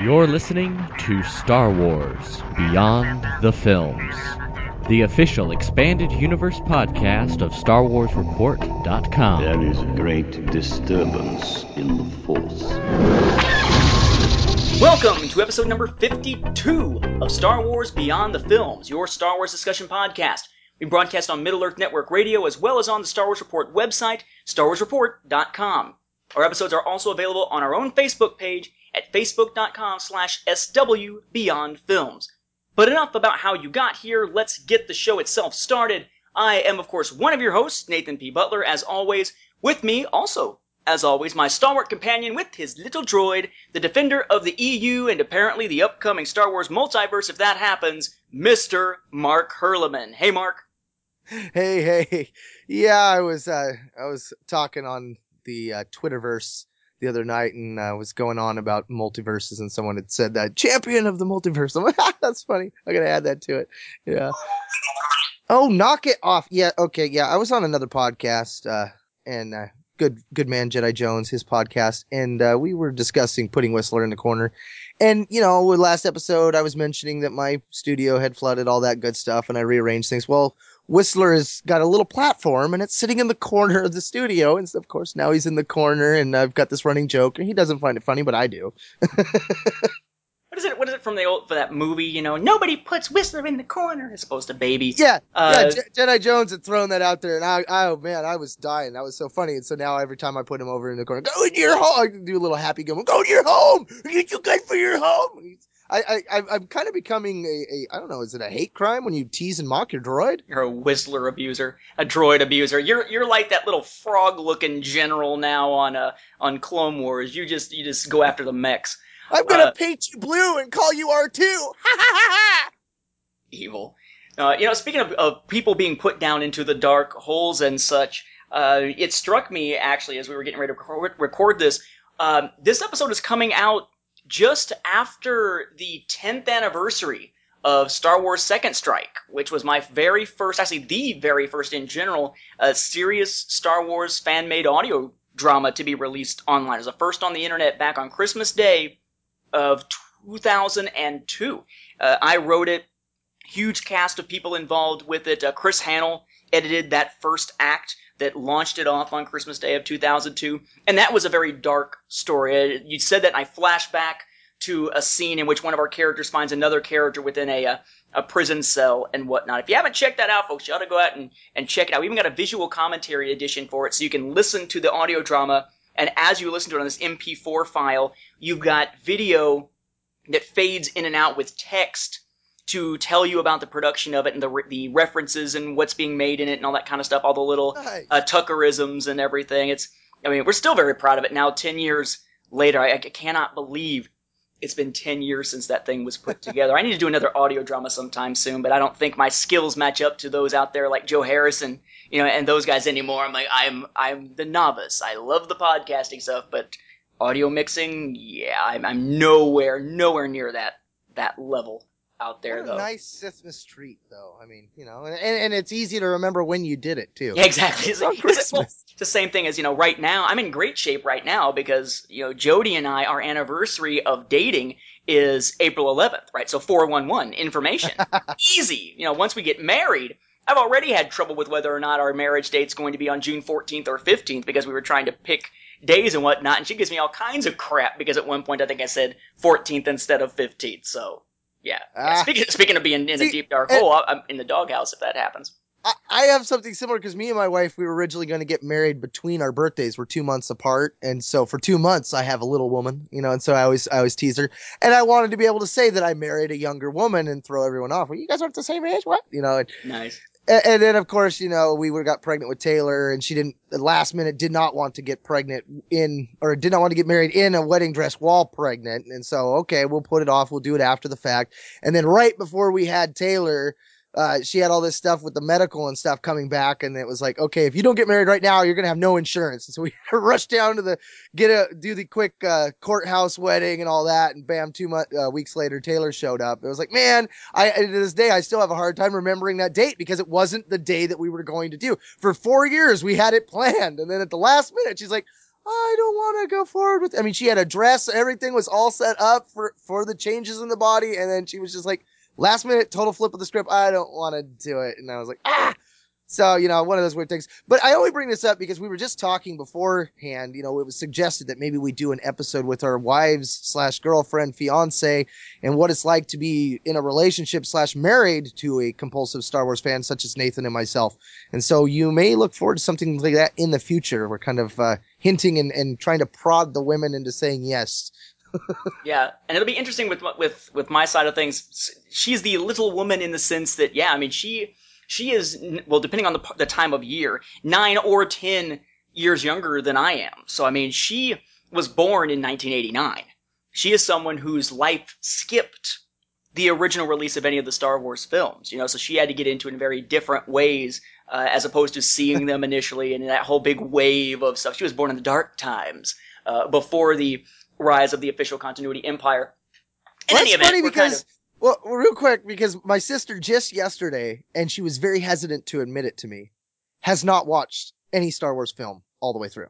You're listening to Star Wars Beyond the Films, the official expanded universe podcast of StarWarsReport.com. There is a great disturbance in the Force. Welcome to episode number 52 of Star Wars Beyond the Films, your Star Wars discussion podcast. We broadcast on Middle Earth Network Radio as well as on the Star Wars Report website, starwarsreport.com. Our episodes are also available on our own Facebook page at facebook.com slash swbeyondfilms. But enough about how you got here, let's get the show itself started. I am, of course, one of your hosts, Nathan P. Butler, as always. With me, also, as always, my stalwart companion with his little droid, the defender of the EU and apparently the upcoming Star Wars multiverse if that happens, Mr. Mark Herleman. Hey, Mark. Hey, hey. Yeah, I was uh I was talking on the uh, Twitterverse the other night and uh, was going on about multiverses and someone had said that champion of the multiverse. I'm like, that's funny. I gotta add that to it. Yeah. Oh, knock it off. Yeah. Okay. Yeah. I was on another podcast, uh, and uh, good good man Jedi Jones, his podcast, and uh, we were discussing putting Whistler in the corner. And you know, last episode, I was mentioning that my studio had flooded, all that good stuff, and I rearranged things. Well, Whistler has got a little platform and it's sitting in the corner of the studio. And of course, now he's in the corner and I've got this running joke and he doesn't find it funny, but I do. What is it? What is it from the old for that movie? You know, nobody puts Whistler in the corner as opposed to baby. yeah. Uh, yeah. Je- Jedi Jones had thrown that out there and I, I, oh man, I was dying. That was so funny. And so now every time I put him over in the corner, go in your home, I do a little happy go, go to your home, get you good for your home. I, I, I'm kind of becoming a, a, I don't know, is it a hate crime when you tease and mock your droid? You're a Whistler abuser, a droid abuser. You're you're like that little frog-looking general now on uh on Clone Wars. You just you just go after the mechs. I'm gonna Uh, paint you blue and call you R2. Ha ha ha ha. Evil. Uh, you know, speaking of, of people being put down into the dark holes and such, uh, it struck me actually as we were getting ready to record, record this. Um, this episode is coming out just after the 10th anniversary of Star Wars Second Strike, which was my very first, actually the very first in general, uh, serious Star Wars fan-made audio drama to be released online. It was the first on the internet back on Christmas Day of 2002. Uh, I wrote it, huge cast of people involved with it. Uh, Chris Hannell edited that first act that launched it off on Christmas Day of 2002, and that was a very dark story. Uh, You said that, and I flash back to a scene in which one of our characters finds another character within a, a a prison cell and whatnot. If you haven't checked that out, folks, you ought to go out and, and check it out. We even got a visual commentary edition for it, so you can listen to the audio drama, and as you listen to it on this MP4 file, you've got video that fades in and out with text to tell you about the production of it and the re- the references and what's being made in it and all that kind of stuff. All the little Nice. uh, Tuckerisms and everything. It's, I mean, we're still very proud of it now. Ten years later, I, I cannot believe it's been ten years since that thing was put together. I need to do another audio drama sometime soon, but I don't think my skills match up to those out there like Joe Harrison, you know, and those guys anymore. I'm like, I'm, I'm the novice. I love the podcasting stuff, but audio mixing, yeah, I'm, I'm nowhere, nowhere near that that level out there though. nice Sithmas treat, though. I mean, you know, and, and it's easy to remember when you did it too. Yeah, exactly. It's, On like- it's- well, Christmas. it's the same thing as you know. Right now, I'm in great shape right now because you know Jody and I, our anniversary of dating is April 11th, right? So 411 information, easy. You know, once we get married, I've already had trouble with whether or not our marriage date's going to be on June 14th or 15th because we were trying to pick days and whatnot, and she gives me all kinds of crap because at one point I think I said 14th instead of 15th. So yeah. yeah. Ah. Speaking speaking of being in a deep dark and- hole, I'm in the doghouse if that happens. I, I have something similar because me and my wife we were originally going to get married between our birthdays. We're two months apart, and so for two months I have a little woman, you know, and so I always I always tease her, and I wanted to be able to say that I married a younger woman and throw everyone off. Well, you guys aren't the same age, what? You know, and, Nice. And, and then of course you know we were got pregnant with Taylor, and she didn't last minute did not want to get pregnant in or did not want to get married in a wedding dress while pregnant, and so okay we'll put it off, we'll do it after the fact, and then right before we had Taylor uh, she had all this stuff with the medical and stuff coming back, and it was like, okay, if you don't get married right now, you're gonna have no insurance. And so we rushed down to the get a do the quick uh, courthouse wedding and all that, and bam, two uh, weeks later, Taylor showed up. It was like, man, I to this day I still have a hard time remembering that date because it wasn't the day that we were going to do. For four years we had it planned, and then at the last minute, she's like. I don't want to go forward with. I mean, she had a dress, everything was all set up for for the changes in the body, and then she was just like, last minute, total flip of the script. I don't want to do it, and I was like, ah. So, you know, one of those weird things. But I only bring this up because we were just talking beforehand. You know, it was suggested that maybe we do an episode with our wives slash girlfriend, fiance, and what it's like to be in a relationship slash married to a compulsive Star Wars fan such as Nathan and myself. And so you may look forward to something like that in the future. We're kind of uh, hinting and, and trying to prod the women into saying yes. Yeah, and it'll be interesting with with with my side of things. She's the little woman in the sense that, yeah, I mean, she she is well, depending on the the time of year, nine or ten years younger than I am. So I mean, she was born in 1989. She is someone whose life skipped the original release of any of the Star Wars films. You know, so she had to get into it in very different ways uh, as opposed to seeing them initially and that whole big wave of stuff. She was born in the dark times uh, before the rise of the official continuity empire. In well, that's event, funny because kind of, well, real quick, because my sister just yesterday, and she was very hesitant to admit it to me, has not watched any Star Wars film all the way through.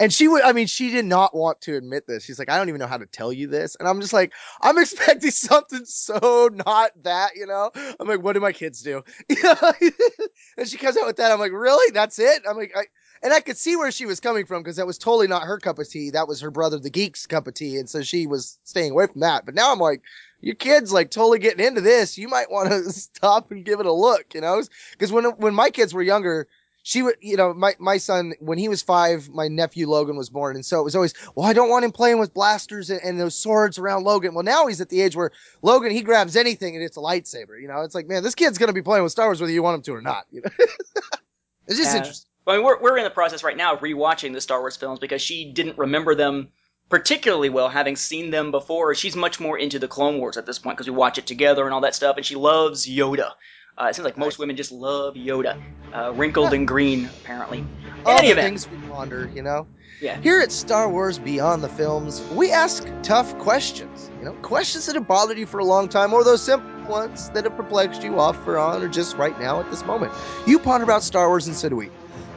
And she would, I mean, she did not want to admit this. She's like, I don't even know how to tell you this. And I'm just like, I'm expecting something so not that, you know? I'm like, what do my kids do? and she comes out with that. I'm like, really? That's it? I'm like, I, and I could see where she was coming from because that was totally not her cup of tea. That was her brother, the geek's cup of tea. And so she was staying away from that. But now I'm like, your kid's like totally getting into this. You might want to stop and give it a look, you know? Because when when my kids were younger, she would, you know, my my son when he was five, my nephew Logan was born, and so it was always, well, I don't want him playing with blasters and, and those swords around Logan. Well, now he's at the age where Logan he grabs anything and it's a lightsaber. You know, it's like, man, this kid's gonna be playing with Star Wars whether you want him to or not. You know, it's just interesting. I mean, we're we're in the process right now of rewatching the Star Wars films because she didn't remember them particularly well, having seen them before. She's much more into the Clone Wars at this point because we watch it together and all that stuff, and she loves Yoda. Uh, it seems like most women just love Yoda, uh, wrinkled and green, apparently. In all any the event, things we ponder, you know. Yeah. Here at Star Wars Beyond the Films, we ask tough questions. You know, questions that have bothered you for a long time, or those simple ones that have perplexed you off or on, or just right now at this moment. You ponder about Star Wars, and so do we.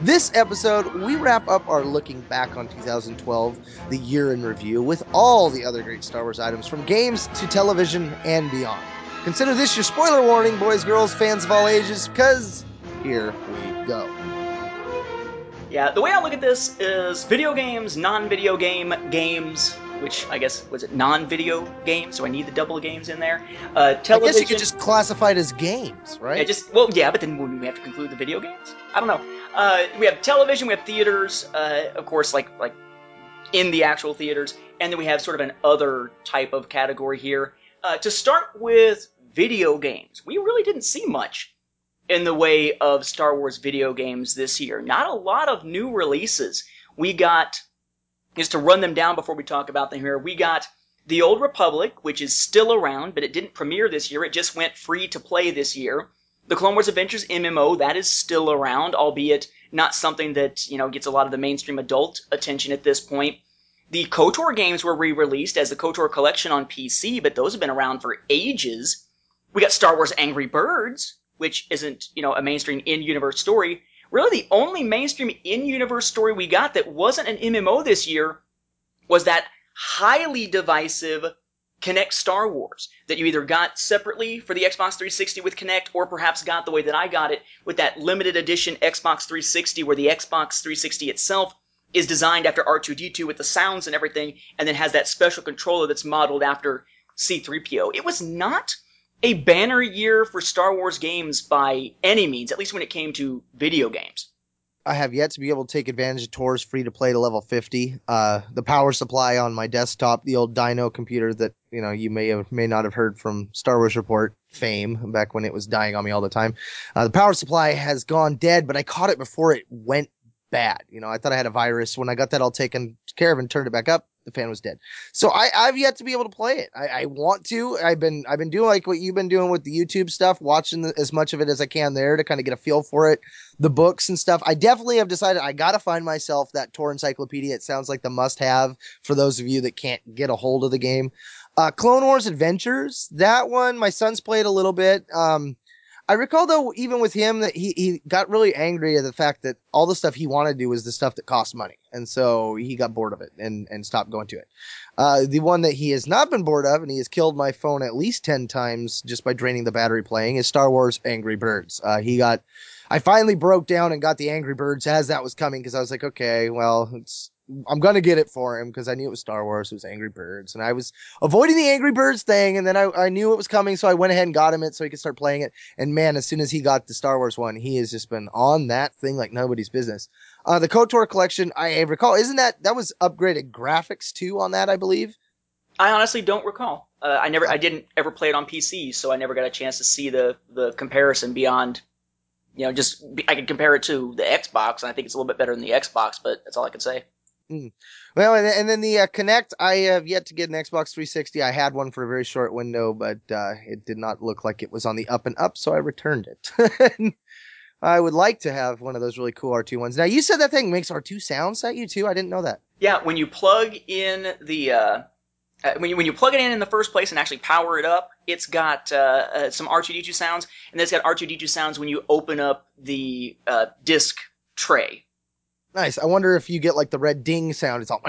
This episode, we wrap up our looking back on 2012, the year in review, with all the other great Star Wars items from games to television and beyond. Consider this your spoiler warning, boys, girls, fans of all ages, because here we go. Yeah, the way I look at this is video games, non video game games, which I guess was it non-video games? So I need the double games in there. Uh, television. I guess you could just classify it as games, right? Yeah, just well, yeah, but then we have to conclude the video games. I don't know. Uh, we have television, we have theaters, uh, of course, like like in the actual theaters, and then we have sort of an other type of category here. Uh, to start with video games, we really didn't see much in the way of Star Wars video games this year. Not a lot of new releases. We got is to run them down before we talk about them here. We got The Old Republic, which is still around, but it didn't premiere this year. It just went free to play this year. The Clone Wars Adventures MMO, that is still around, albeit not something that, you know, gets a lot of the mainstream adult attention at this point. The KOTOR games were re-released as the KOTOR collection on PC, but those have been around for ages. We got Star Wars Angry Birds, which isn't, you know, a mainstream in-universe story, really the only mainstream in-universe story we got that wasn't an MMO this year was that highly divisive Kinect Star Wars that you either got separately for the Xbox 360 with Kinect or perhaps got the way that I got it with that limited edition Xbox 360 where the Xbox 360 itself is designed after R2D2 with the sounds and everything and then has that special controller that's modeled after C3PO. It was not a banner year for Star Wars games by any means, at least when it came to video games. I have yet to be able to take advantage of Tor's free to play to level 50. Uh, the power supply on my desktop, the old Dino computer that, you know, you may have, may not have heard from Star Wars Report fame back when it was dying on me all the time. Uh, the power supply has gone dead, but I caught it before it went bad. You know, I thought I had a virus. When I got that all taken care of and turned it back up, the fan was dead. So I, I've yet to be able to play it. I, I want to. I've been I've been doing like what you've been doing with the YouTube stuff, watching the, as much of it as I can there to kind of get a feel for it, the books and stuff. I definitely have decided I got to find myself that Tor encyclopedia. It sounds like the must have for those of you that can't get a hold of the game. Uh, Clone Wars Adventures, that one my son's played a little bit. Um, I recall though, even with him, that he, he got really angry at the fact that all the stuff he wanted to do was the stuff that cost money, and so he got bored of it and and stopped going to it. Uh, the one that he has not been bored of, and he has killed my phone at least ten times just by draining the battery playing, is Star Wars Angry Birds. Uh, he got, I finally broke down and got the Angry Birds as that was coming because I was like, okay, well, it's I'm gonna get it for him because I knew it was Star Wars. It was Angry Birds, and I was avoiding the Angry Birds thing, and then I, I knew it was coming, so I went ahead and got him it so he could start playing it. And man, as soon as he got the Star Wars one, he has just been on that thing like nobody's business. Uh, the Kotor collection, I recall, isn't that that was upgraded graphics too on that? I believe. I honestly don't recall. Uh, I never, I didn't ever play it on PC, so I never got a chance to see the the comparison beyond. You know, just I could compare it to the Xbox, and I think it's a little bit better than the Xbox, but that's all I can say. Mm. Well, and, and then the uh, Kinect, I have yet to get an Xbox 360. I had one for a very short window, but uh, it did not look like it was on the up and up, so I returned it. I would like to have one of those really cool R2 ones. Now, you said that thing makes R2 sounds at you too. I didn't know that. Yeah, when you plug in the uh, uh, when you when you plug it in in the first place and actually power it up, it's got uh, uh, some R2D2 sounds, and then it's got R2D2 sounds when you open up the disc tray. Nice. I wonder if you get like the red ding sound. It's all.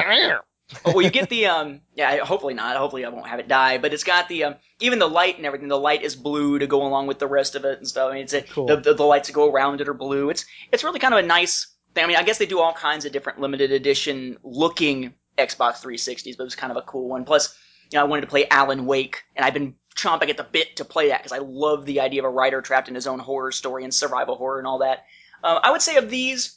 oh, well, you get the um, yeah. Hopefully not. Hopefully I won't have it die. But it's got the um, even the light and everything. The light is blue to go along with the rest of it and stuff. I mean, it's a, Cool. the, the the lights that go around it are blue. It's it's really kind of a nice thing. I mean, I guess they do all kinds of different limited edition looking Xbox 360s, but it was kind of a cool one. Plus, you know, I wanted to play Alan Wake, and I've been chomping at the bit to play that because I love the idea of a writer trapped in his own horror story and survival horror and all that. Uh, I would say of these,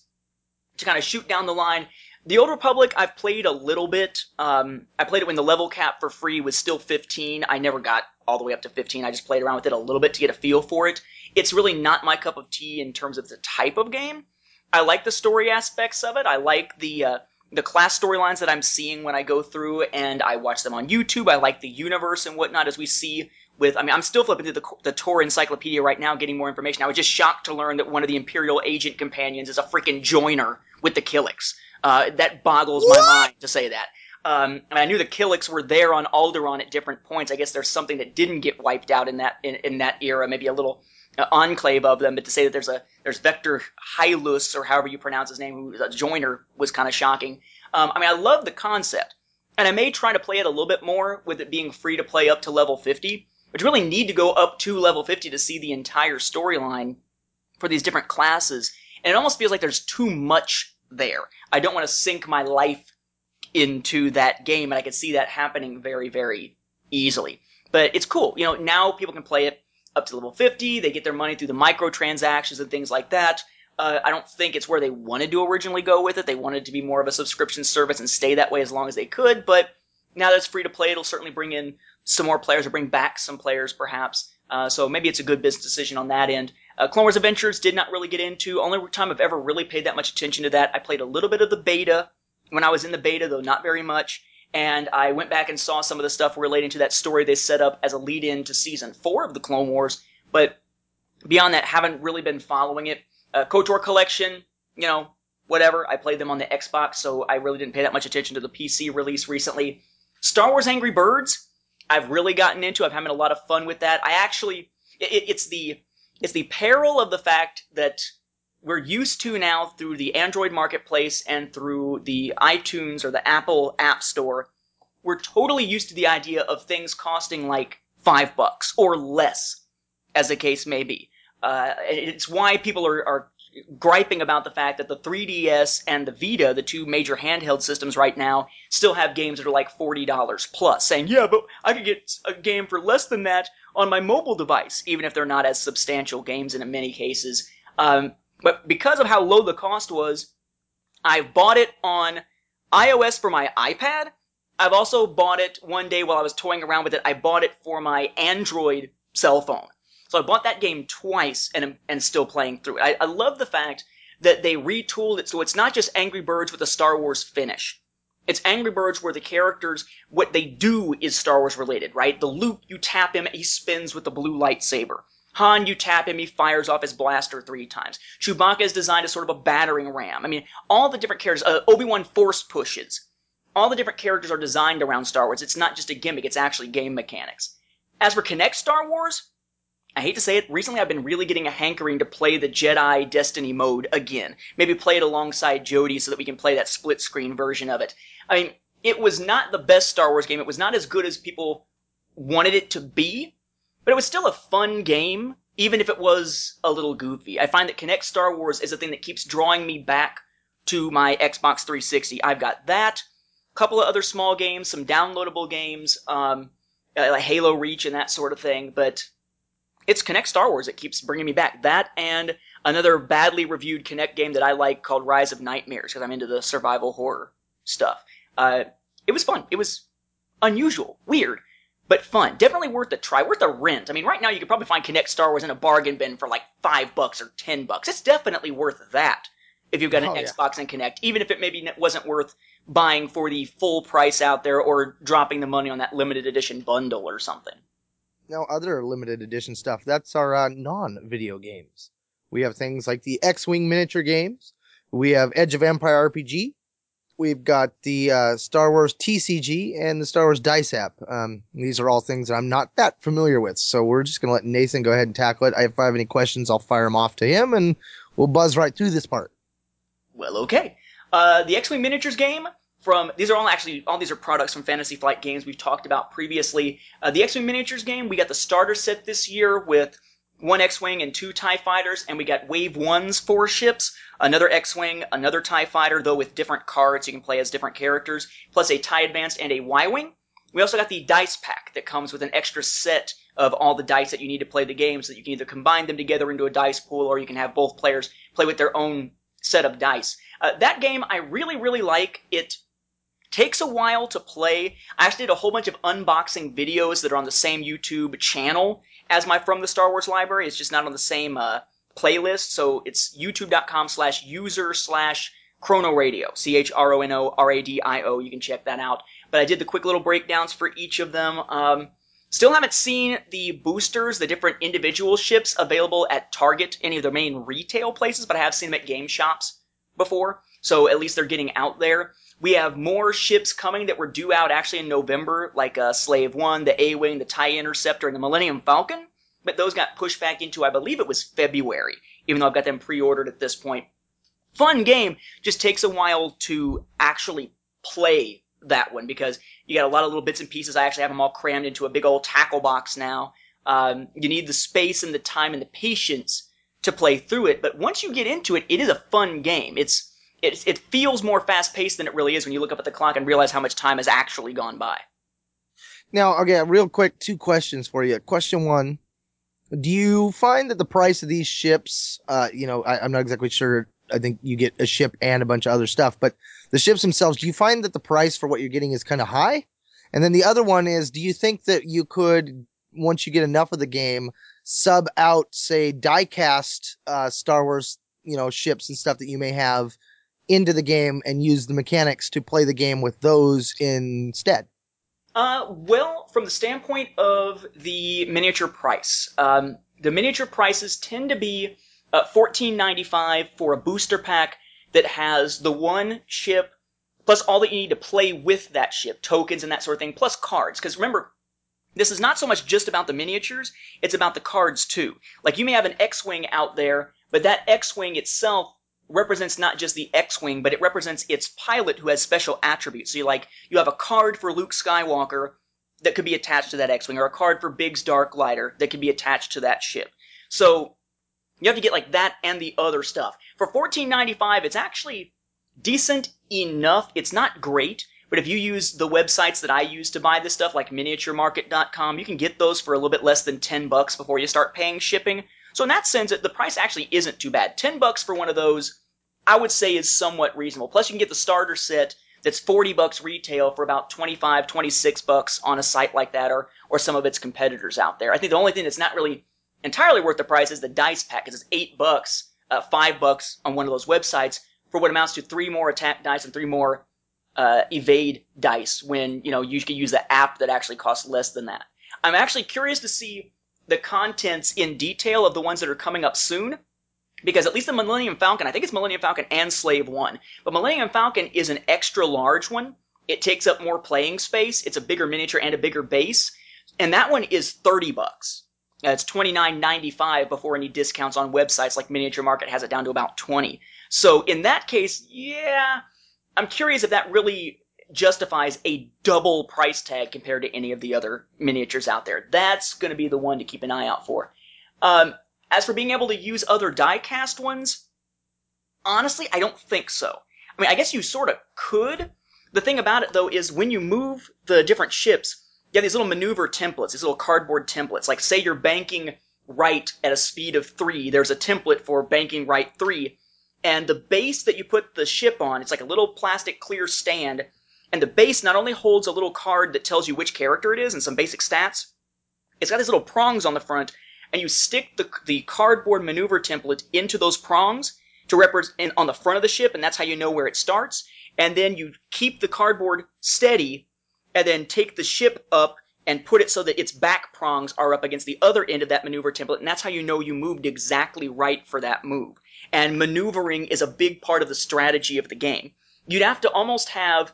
to kind of shoot down the line, the Old Republic I've played a little bit. Um, I played it when the level cap for free was still 15. I never got all the way up to 15. I just played around with it a little bit to get a feel for it. It's really not my cup of tea in terms of the type of game. I like the story aspects of it. I like the uh, the class storylines that I'm seeing when I go through and I watch them on YouTube. I like the universe and whatnot as we see with. I mean, I'm still flipping through the the Tor Encyclopedia right now, getting more information. I was just shocked to learn that one of the Imperial agent companions is a freaking joiner with the Killiks. Uh, that boggles my mind to say that. Um, and I knew the Killiks were there on Alderaan at different points. I guess there's something that didn't get wiped out in that in, in that era. Maybe a little uh, enclave of them, but to say that there's a there's Vector Hyllus or however you pronounce his name, who's a joiner, was kind of shocking. Um, I mean, I love the concept, and I may try to play it a little bit more with it being free to play up to level 50. But you really need to go up to level 50 to see the entire storyline for these different classes, and it almost feels like there's too much there. I don't want to sink my life into that game, and I can see that happening very, very easily. But it's cool. You know, now people can play it up to level 50. They get their money through the microtransactions and things like that. Uh, I don't think it's where they wanted to originally go with it. They wanted to be more of a subscription service and stay that way as long as they could. But now that it's free to play, it'll certainly bring in some more players or bring back some players, perhaps. Uh, so maybe it's a good business decision on that end. Uh, Clone Wars Adventures did not really get into. Only time I've ever really paid that much attention to that. I played a little bit of the beta when I was in the beta, though not very much. And I went back and saw some of the stuff relating to that story they set up as a lead in to season four of the Clone Wars. But beyond that, haven't really been following it. Uh, KOTOR Collection, you know, whatever. I played them on the Xbox, so I really didn't pay that much attention to the PC release recently. Star Wars Angry Birds, I've really gotten into. I'm having a lot of fun with that. I actually, it, it's the it's the peril of the fact that we're used to now through the Android marketplace and through the iTunes or the Apple App Store. We're totally used to the idea of things costing like five bucks or less, as the case may be. Uh, it's why people are, are griping about the fact that the 3DS and the Vita, the two major handheld systems right now, still have games that are like $40 plus, saying, yeah, but I could get a game for less than that on my mobile device, even if they're not as substantial games in many cases. Um, but because of how low the cost was, I've bought it on iOS for my iPad. I've also bought it one day while I was toying around with it. I bought it for my Android cell phone. So I bought that game twice and and still playing through it. I, I love the fact that they retooled it so it's not just Angry Birds with a Star Wars finish. It's Angry Birds where the characters, what they do is Star Wars related, right? The Luke, you tap him, he spins with the blue lightsaber. Han, you tap him, he fires off his blaster three times. Chewbacca is designed as sort of a battering ram. I mean, all the different characters, uh, Obi-Wan force pushes. All the different characters are designed around Star Wars. It's not just a gimmick, it's actually game mechanics. As for Kinect Star Wars, I hate to say it, recently I've been really getting a hankering to play the Jedi Destiny mode again. Maybe play it alongside Jody so that we can play that split screen version of it. I mean, it was not the best Star Wars game. It was not as good as people wanted it to be, but it was still a fun game, even if it was a little goofy. I find that Kinect Star Wars is a thing that keeps drawing me back to my Xbox 360. I've got that, a couple of other small games, some downloadable games, um, uh, like Halo Reach and that sort of thing, but it's Kinect Star Wars that keeps bringing me back. That and another badly reviewed Kinect game that I like called Rise of Nightmares because I'm into the survival horror stuff. Uh, it was fun. It was unusual, weird, but fun. Definitely worth a try, worth a rent. I mean, right now you could probably find Kinect Star Wars in a bargain bin for like five bucks or ten bucks. It's definitely worth that if you've got an Oh, yeah. Xbox and Kinect, even if it maybe wasn't worth buying for the full price out there or dropping the money on that limited edition bundle or something. Now, other limited edition stuff, that's our uh, non video games. We have things like the X Wing miniature games. We have Edge of Empire RPG. We've got the uh, Star Wars TCG and the Star Wars Dice app. Um, these are all things that I'm not that familiar with. So we're just going to let Nathan go ahead and tackle it. If I have any questions, I'll fire them off to him and we'll buzz right through this part. Well, okay. Uh, the X-Wing miniatures game from these are all actually all these are products from Fantasy Flight Games we've talked about previously. Uh, the X-Wing miniatures game, we got the starter set this year with one X-Wing and two TIE fighters, and we got Wave One's four ships, another X-Wing, another TIE fighter, though with different cards you can play as different characters, plus a TIE Advanced and a Y-Wing. We also got the dice pack that comes with an extra set of all the dice that you need to play the game so that you can either combine them together into a dice pool or you can have both players play with their own set of dice. Uh, that game I really, really like. It takes a while to play. I actually did a whole bunch of unboxing videos that are on the same YouTube channel as my From the Star Wars Library. It's just not on the same uh, playlist. So it's youtube.com slash user slash chrono radio. C H R O N O R A D I O. You can check that out. But I did the quick little breakdowns for each of them. Um, Still haven't seen the boosters, the different individual ships available at Target, any of the main retail places, but I have seen them at game shops before. So at least they're getting out there. We have more ships coming that were due out actually in November, like uh, Slave One, the A-Wing, the TIE Interceptor, and the Millennium Falcon. But those got pushed back into, I believe it was February, even though I've got them pre-ordered at this point. Fun game, just takes a while to actually play that one because you got a lot of little bits and pieces. I actually have them all crammed into a big old tackle box now. Um, you need the space and the time and the patience to play through it, but once you get into it, it is a fun game. It's it, it feels more fast paced than it really is when you look up at the clock and realize how much time has actually gone by. Now, okay, real quick, two questions for you. Question one: Do you find that the price of these ships, uh, you know, I, I'm not exactly sure. I think you get a ship and a bunch of other stuff, but the ships themselves, do you find that the price for what you're getting is kind of high? And then the other one is, do you think that you could, once you get enough of the game, sub out, say, diecast uh, Star Wars, you know, ships and stuff that you may have into the game and use the mechanics to play the game with those instead? Uh, well, from the standpoint of the miniature price, um, the miniature prices tend to be uh, fourteen ninety five for a booster pack that has the one ship plus all that you need to play with that ship, tokens and that sort of thing, plus cards. Because remember, this is not so much just about the miniatures; it's about the cards too. Like you may have an X-wing out there, but that X-wing itself represents not just the X-wing, but it represents its pilot who has special attributes. So you like you have a card for Luke Skywalker that could be attached to that X-wing, or a card for Biggs Darklighter that could be attached to that ship. So you have to get like that and the other stuff. For fourteen ninety five, it's actually decent enough. It's not great, but if you use the websites that I use to buy this stuff, like miniaturemarket.com, you can get those for a little bit less than 10 bucks before you start paying shipping. So in that sense, the price actually isn't too bad. 10 bucks for one of those, I would say is somewhat reasonable. Plus you can get the starter set that's 40 bucks retail for about 25, 26 bucks on a site like that or, or some of its competitors out there. I think the only thing that's not really entirely worth the price is the dice pack because it's 8 bucks, uh, 5 bucks on one of those websites for what amounts to 3 more attack dice and 3 more uh, evade dice when, you know, you can use the app that actually costs less than that. I'm actually curious to see the contents in detail of the ones that are coming up soon because at least the Millennium Falcon, I think it's Millennium Falcon and Slave One, but Millennium Falcon is an extra large one. It takes up more playing space. It's a bigger miniature and a bigger base, and that one is thirty bucks. Uh, it's twenty nine ninety five before any discounts on websites like Miniature Market has it down to about twenty. So in that case, yeah, I'm curious if that really justifies a double price tag compared to any of the other miniatures out there. That's going to be the one to keep an eye out for. Um, as for being able to use other die-cast ones, honestly, I don't think so. I mean, I guess you sort of could. The thing about it, though, is when you move the different ships, you have these little maneuver templates, these little cardboard templates. Like, say you're banking right at a speed of three, there's a template for banking right three, and the base that you put the ship on, it's like a little plastic clear stand, and the base not only holds a little card that tells you which character it is and some basic stats, it's got these little prongs on the front, and you stick the, the cardboard maneuver template into those prongs to represent on the front of the ship, and that's how you know where it starts. And then you keep the cardboard steady, and then take the ship up and put it so that its back prongs are up against the other end of that maneuver template, and that's how you know you moved exactly right for that move. And maneuvering is a big part of the strategy of the game. You'd have to almost have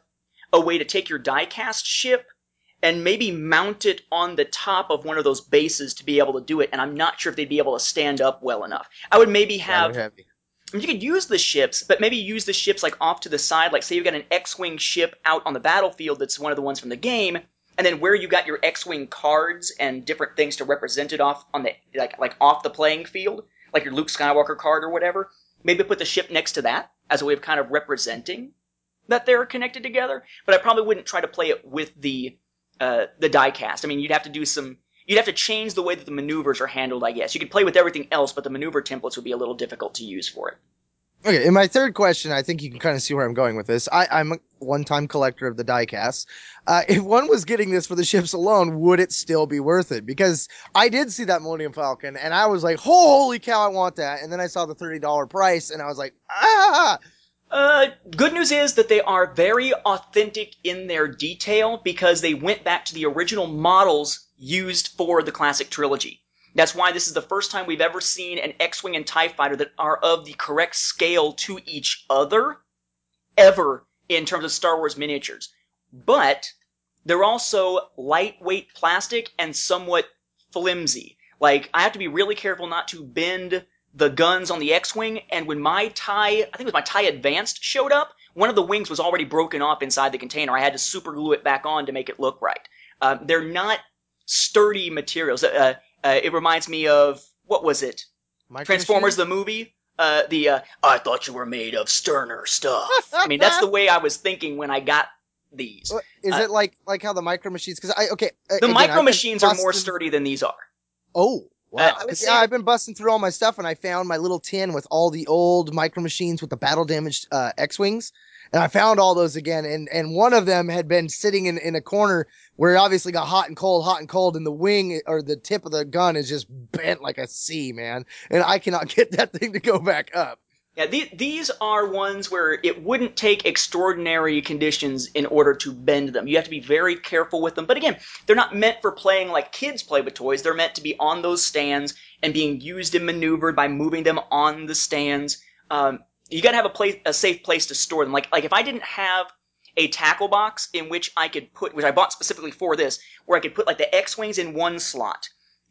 a way to take your diecast ship and maybe mount it on the top of one of those bases to be able to do it. And I'm not sure if they'd be able to stand up well enough. I would maybe have. heavy. You could use the ships, but maybe use the ships like off to the side. Like say you've got an X-wing ship out on the battlefield that's one of the ones from the game, and then where you got your X-wing cards and different things to represent it off on the like like off the playing field, like your Luke Skywalker card or whatever. Maybe put the ship next to that as a way of kind of representing that they're connected together. But I probably wouldn't try to play it with the uh, the diecast. I mean, you'd have to do some. You'd have to change the way that the maneuvers are handled, I guess. You could play with everything else, but the maneuver templates would be a little difficult to use for it. Okay, in my third question, I think you can kind of see where I'm going with this. I, I'm a one-time collector of the diecast. Uh, if one was getting this for the ships alone, would it still be worth it? Because I did see that Millennium Falcon, and I was like, "Holy cow, I want that!" And then I saw the thirty dollar price, and I was like, "Ah!" Uh, good news is that they are very authentic in their detail because they went back to the original models used for the classic trilogy. That's why this is the first time we've ever seen an X-Wing and TIE fighter that are of the correct scale to each other ever in terms of Star Wars miniatures. But they're also lightweight plastic and somewhat flimsy. Like, I have to be really careful not to bend the guns on the X-Wing, and when my TIE, I think it was my TIE Advanced showed up, one of the wings was already broken off inside the container. I had to super glue it back on to make it look right. Uh, they're not sturdy materials. Uh, uh, it reminds me of, what was it? Micro Transformers Machines? the movie? Uh, the, uh, I thought you were made of sterner stuff. I mean, that's the way I was thinking when I got these. Is Uh, it like like how the micro machines? Because I okay, The again, micro machines are more sturdy than these are. Oh, wow. Uh, I yeah, I've been busting through all my stuff and I found my little tin with all the old micro machines with the battle damaged uh, X Wings. And I found all those again. And, and one of them had been sitting in, in a corner where it obviously got hot and cold, hot and cold. And the wing or the tip of the gun is just bent like a C, man. And I cannot get that thing to go back up. Yeah, the, these are ones where it wouldn't take extraordinary conditions in order to bend them. You have to be very careful with them. But again, they're not meant for playing like kids play with toys. They're meant to be on those stands and being used and maneuvered by moving them on the stands. Um, you got to have a place, a safe place to store them. Like, like if I didn't have a tackle box in which I could put, which I bought specifically for this, where I could put like the X-wings in one slot,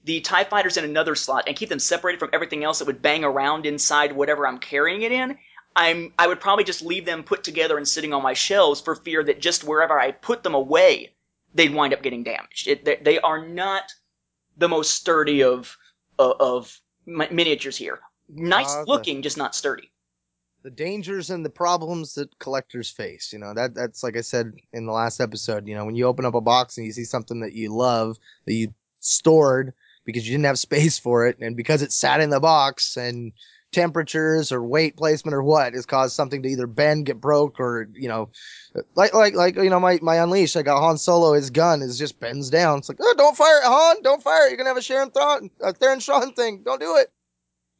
the TIE fighters in another slot, and keep them separated from everything else that would bang around inside whatever I'm carrying it in, I'm I would probably just leave them put together and sitting on my shelves for fear that just wherever I put them away, they'd wind up getting damaged. It, they, they are not the most sturdy of of, of mi- miniatures here. Nice ah, the- looking, just not sturdy. the dangers and the problems that collectors face. You know, that that's like I said in the last episode, you know, when you open up a box and you see something that you love that you stored because you didn't have space for it and because it sat in the box and temperatures or weight placement or what has caused something to either bend, get broke or, you know, like like like you know, my my unleash, I got Han Solo, his gun is just bends down. It's like, oh, don't fire it, Han, don't fire it. You're gonna have a Sharon Thrawn, a Theron Shawn thing. Don't do it.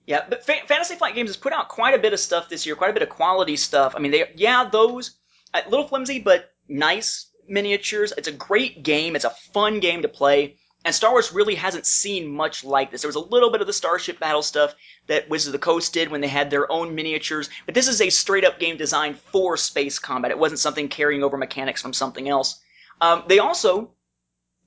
Yeah, but Fa- Fantasy Flight Games has put out quite a bit of stuff this year, quite a bit of quality stuff. I mean, they yeah, those a little flimsy but nice miniatures. It's a great game. It's a fun game to play. And Star Wars really hasn't seen much like this. There was a little bit of the Starship Battle stuff that Wizards of the Coast did when they had their own miniatures, but this is a straight up game designed for space combat. It wasn't something carrying over mechanics from something else. Um, they also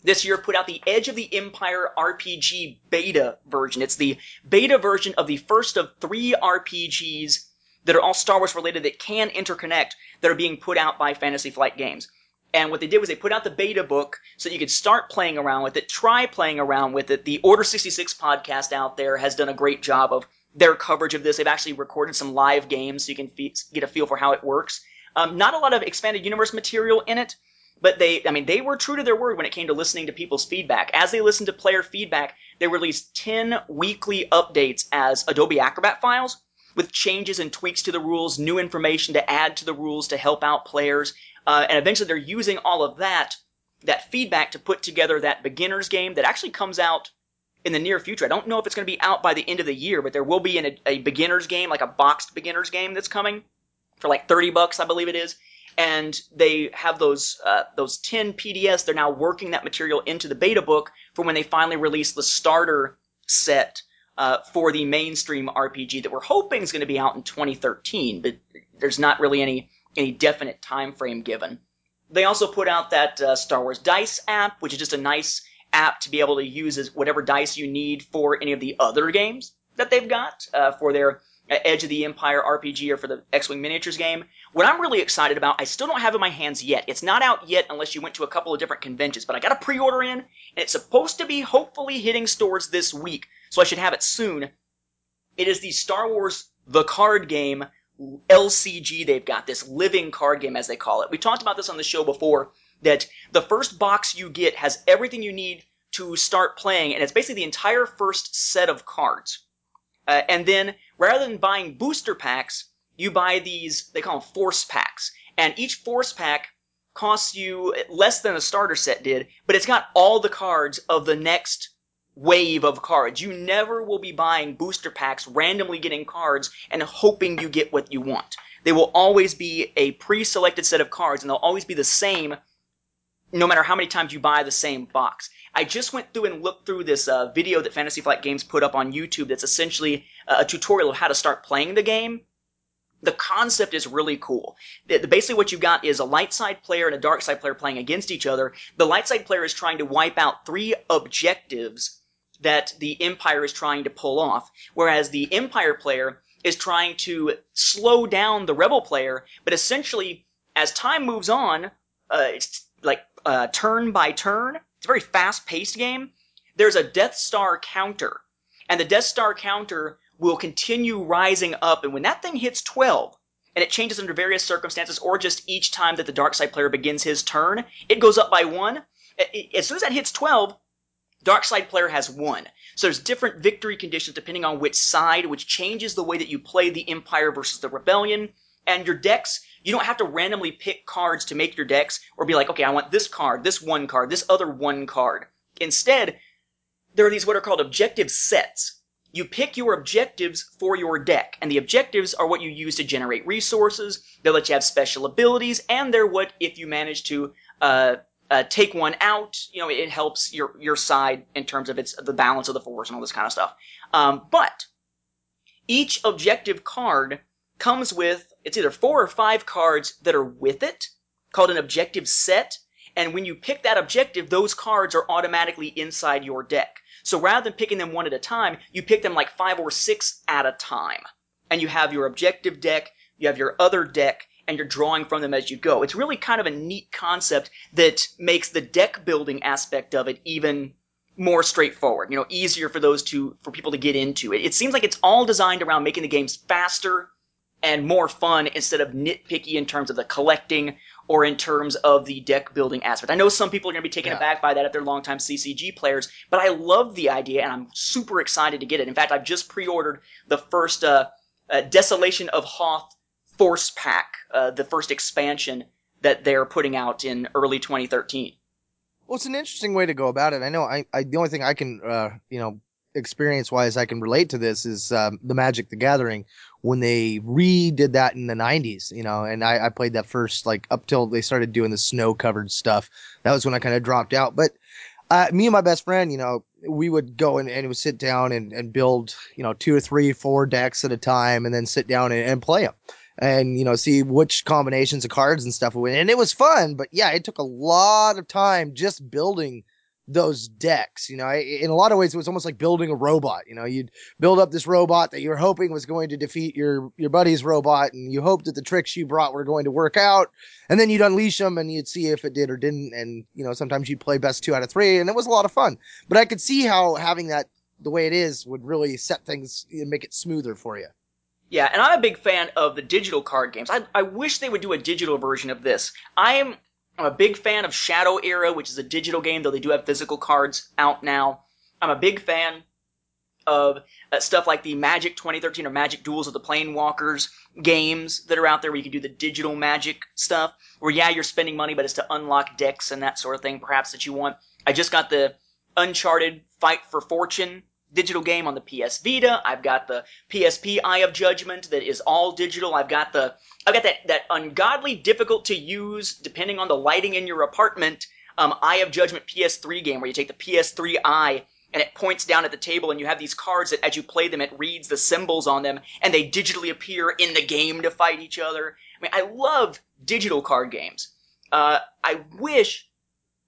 this year put out the Edge of the Empire RPG beta version. It's the beta version of the first of three RPGs that are all Star Wars related that can interconnect that are being put out by Fantasy Flight Games. And what they did was they put out the beta book so you could start playing around with it, try playing around with it. The Order 66 podcast out there has done a great job of their coverage of this. They've actually recorded some live games so you can fe- get a feel for how it works. Um, not a lot of expanded universe material in it, but they, I mean, they were true to their word when it came to listening to people's feedback. As they listened to player feedback, they released 10 weekly updates as Adobe Acrobat files with changes and tweaks to the rules, new information to add to the rules to help out players. Uh, and eventually they're using all of that, that feedback to put together that beginner's game that actually comes out in the near future. I don't know if it's going to be out by the end of the year, but there will be an, a, beginner's game, like a boxed beginner's game that's coming for like 30 bucks, I believe it is. And they have those uh, those 10 PDFs. They're now working that material into the beta book for when they finally release the starter set uh, for the mainstream RPG that we're hoping is going to be out in 2013. But there's not really any any definite time frame given. They also put out that uh, Star Wars Dice app, which is just a nice app to be able to use as whatever dice you need for any of the other games that they've got uh, for their Edge of the Empire RPG or for the X-Wing miniatures game. What I'm really excited about, I still don't have in my hands yet. It's not out yet unless you went to a couple of different conventions, but I got a pre-order in, and it's supposed to be hopefully hitting stores this week, so I should have it soon. It is the Star Wars The Card Game LCG they've got, this living card game as they call it. We talked about this on the show before, that the first box you get has everything you need to start playing, and it's basically the entire first set of cards. Uh, and then, rather than buying booster packs, you buy these, they call them force packs. And each force pack costs you less than a starter set did, but it's got all the cards of the next wave of cards. You never will be buying booster packs, randomly getting cards, and hoping you get what you want. They will always be a pre-selected set of cards, and they'll always be the same no matter how many times you buy the same box. I just went through and looked through this uh, video that Fantasy Flight Games put up on YouTube that's essentially a tutorial of how to start playing the game. The concept is really cool. Basically, what you've got is a light side player and a dark side player playing against each other. The light side player is trying to wipe out three objectives that the Empire is trying to pull off, whereas the Empire player is trying to slow down the Rebel player, but essentially, as time moves on, uh, it's like uh, turn by turn. It's a very fast paced game. There's a Death Star counter, and the Death Star counter will continue rising up, and when that thing hits 12, and it changes under various circumstances, or just each time that the dark side player begins his turn, it goes up by one. As soon as that hits 12, dark side player has won. So there's different victory conditions depending on which side, which changes the way that you play the Empire versus the Rebellion. And your decks, you don't have to randomly pick cards to make your decks or be like, okay, I want this card, this one card, this other one card. Instead, there are these what are called objective sets. You pick your objectives for your deck, and the objectives are what you use to generate resources. They let you have special abilities, and they're what, if you manage to uh, uh, take one out, you know, it helps your your side in terms of its the balance of the force and all this kind of stuff. Um, but each objective card comes with it's either four or five cards that are with it, called an objective set. And when you pick that objective, those cards are automatically inside your deck. So rather than picking them one at a time, you pick them like five or six at a time. And you have your objective deck, you have your other deck, and you're drawing from them as you go. It's really kind of a neat concept that makes the deck building aspect of it even more straightforward, you know, easier for those to, for people to get into it. It seems like it's all designed around making the games faster and more fun instead of nitpicky in terms of the collecting or in terms of the deck building aspect. I know some people are going to be taken Yeah. aback by that if they're longtime CCG players, but I love the idea and I'm super excited to get it. In fact, I've just pre-ordered the first uh, uh, Desolation of Hoth Force Pack, uh, the first expansion that they're putting out in early 2013. Well, it's an interesting way to go about it. I know. I, I the only thing I can, uh, you know, experience wise, I can relate to this is um, the Magic the Gathering when they redid that in the '90s. You know, and I, I played that first like up till they started doing the snow covered stuff. That was when I kind of dropped out. But uh, me and my best friend, you know, we would go and, and would sit down and, and build, you know, two or three, four decks at a time, and then sit down and, and play them and you know see which combinations of cards and stuff and it was fun but yeah it took a lot of time just building those decks. You know, in a lot of ways, it was almost like building a robot. You know, you'd build up this robot that you were hoping was going to defeat your your buddy's robot, and you hoped that the tricks you brought were going to work out, and then you'd unleash them and you'd see if it did or didn't. And you know, sometimes you'd play best two out of three, and it was a lot of fun. But I could see how having that the way it is would really set things and make it smoother for you. Yeah, and I'm a big fan of the digital card games. I, I wish they would do a digital version of this. I'm I'm a big fan of Shadow Era, which is a digital game, though they do have physical cards out now. I'm a big fan of uh, stuff like the Magic 2013 or Magic Duels of the Planeswalkers games that are out there where you can do the digital magic stuff. Where, yeah, you're spending money, but it's to unlock decks and that sort of thing, perhaps, that you want. I just got the Uncharted Fight for Fortune digital game on the PS Vita. I've got the PSP Eye of Judgment that is all digital. I've got the I've got that that ungodly difficult to use depending on the lighting in your apartment um, Eye of Judgment PS3 game where you take the PS3 Eye and it points down at the table and you have these cards that as you play them it reads the symbols on them and they digitally appear in the game to fight each other. I mean, I love digital card games. Uh, I wish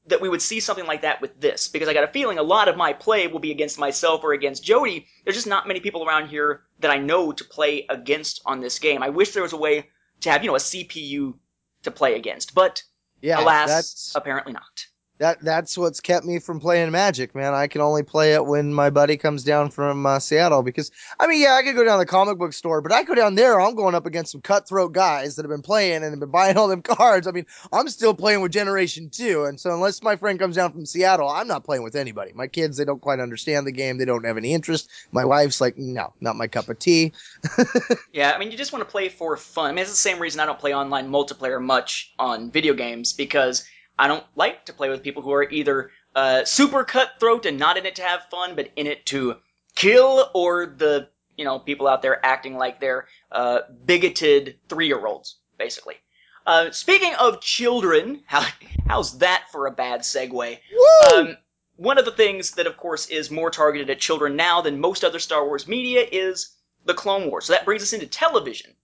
that we would see something like that with this because I got a feeling a lot of my play will be against myself or against Jody. There's just not many people around here that I know to play against on this game. I wish there was a way to have, you know, a CPU to play against, but Yeah, alas, apparently not. That that's what's kept me from playing Magic, man. I can only play it when my buddy comes down from uh, Seattle because I mean, yeah, I could go down to the comic book store, but I go down there, I'm going up against some cutthroat guys that have been playing and have been buying all them cards. I mean, I'm still playing with Generation Two, and so unless my friend comes down from Seattle, I'm not playing with anybody. My kids, they don't quite understand the game, they don't have any interest. My wife's like, no, not my cup of tea. Yeah, I mean, you just want to play for fun. I mean, it's the same reason I don't play online multiplayer much on video games because I don't like to play with people who are either uh, super cutthroat and not in it to have fun, but in it to kill, or the you know people out there acting like they're uh, bigoted three-year-olds, basically. Uh, speaking of children, how, how's that for a bad segue? Um, one of the things that, of course, is more targeted at children now than most other Star Wars media is the Clone Wars. So that brings us into television.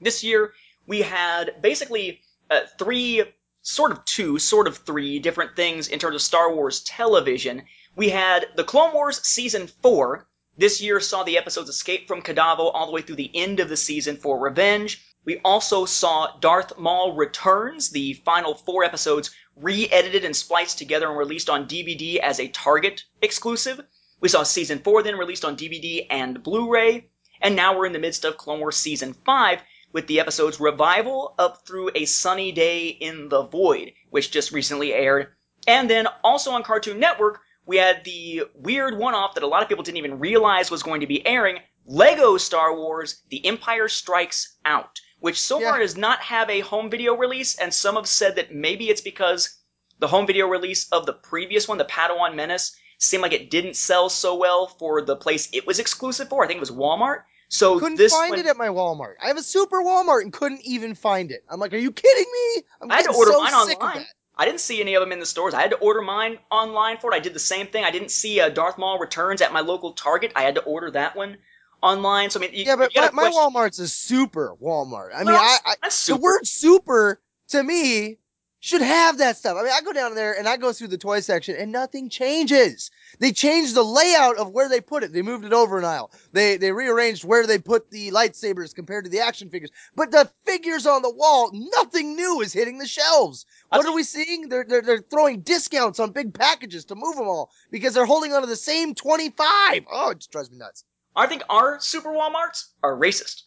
This year, we had basically uh, three, sort of two, sort of three different things in terms of Star Wars television. We had the Clone Wars Season 4. This year saw the episodes Escape from Kadavo all the way through the end of the season for Revenge. We also saw Darth Maul Returns, the final four episodes re-edited and spliced together and released on DVD as a Target exclusive. We saw Season 4 then released on DVD and Blu-ray. And now we're in the midst of Clone Wars Season 5 with the episodes Revival up through A Sunny Day in the Void, which just recently aired. And then also on Cartoon Network, we had the weird one-off that a lot of people didn't even realize was going to be airing, Lego Star Wars The Empire Strikes Out, which so Yeah. far does not have a home video release, and some have said that maybe it's because the home video release of the previous one, the Padawan Menace, seemed like it didn't sell so well for the place it was exclusive for. I think it was Walmart. So couldn't this find one, it at my Walmart. I have a super Walmart and couldn't even find it. I'm like, are you kidding me? I'm I had to order so mine online. I didn't see any of them in the stores. I had to order mine online for it. I did the same thing. I didn't see uh, Darth Maul Returns at my local Target. I had to order that one online. So I mean, you, Yeah, but my, my Walmart's a super Walmart. I mean, Well, I, I the word super to me should have that stuff. I mean, I go down there and I go through the toy section and nothing changes. They changed the layout of where they put it. They moved it over an aisle. They they rearranged where they put the lightsabers compared to the action figures. But the figures on the wall, nothing new is hitting the shelves. What tell are we seeing? They're, they're they're throwing discounts on big packages to move them all because they're holding onto the same 25. Oh, it just drives me nuts. I think our super WalMarts are racist.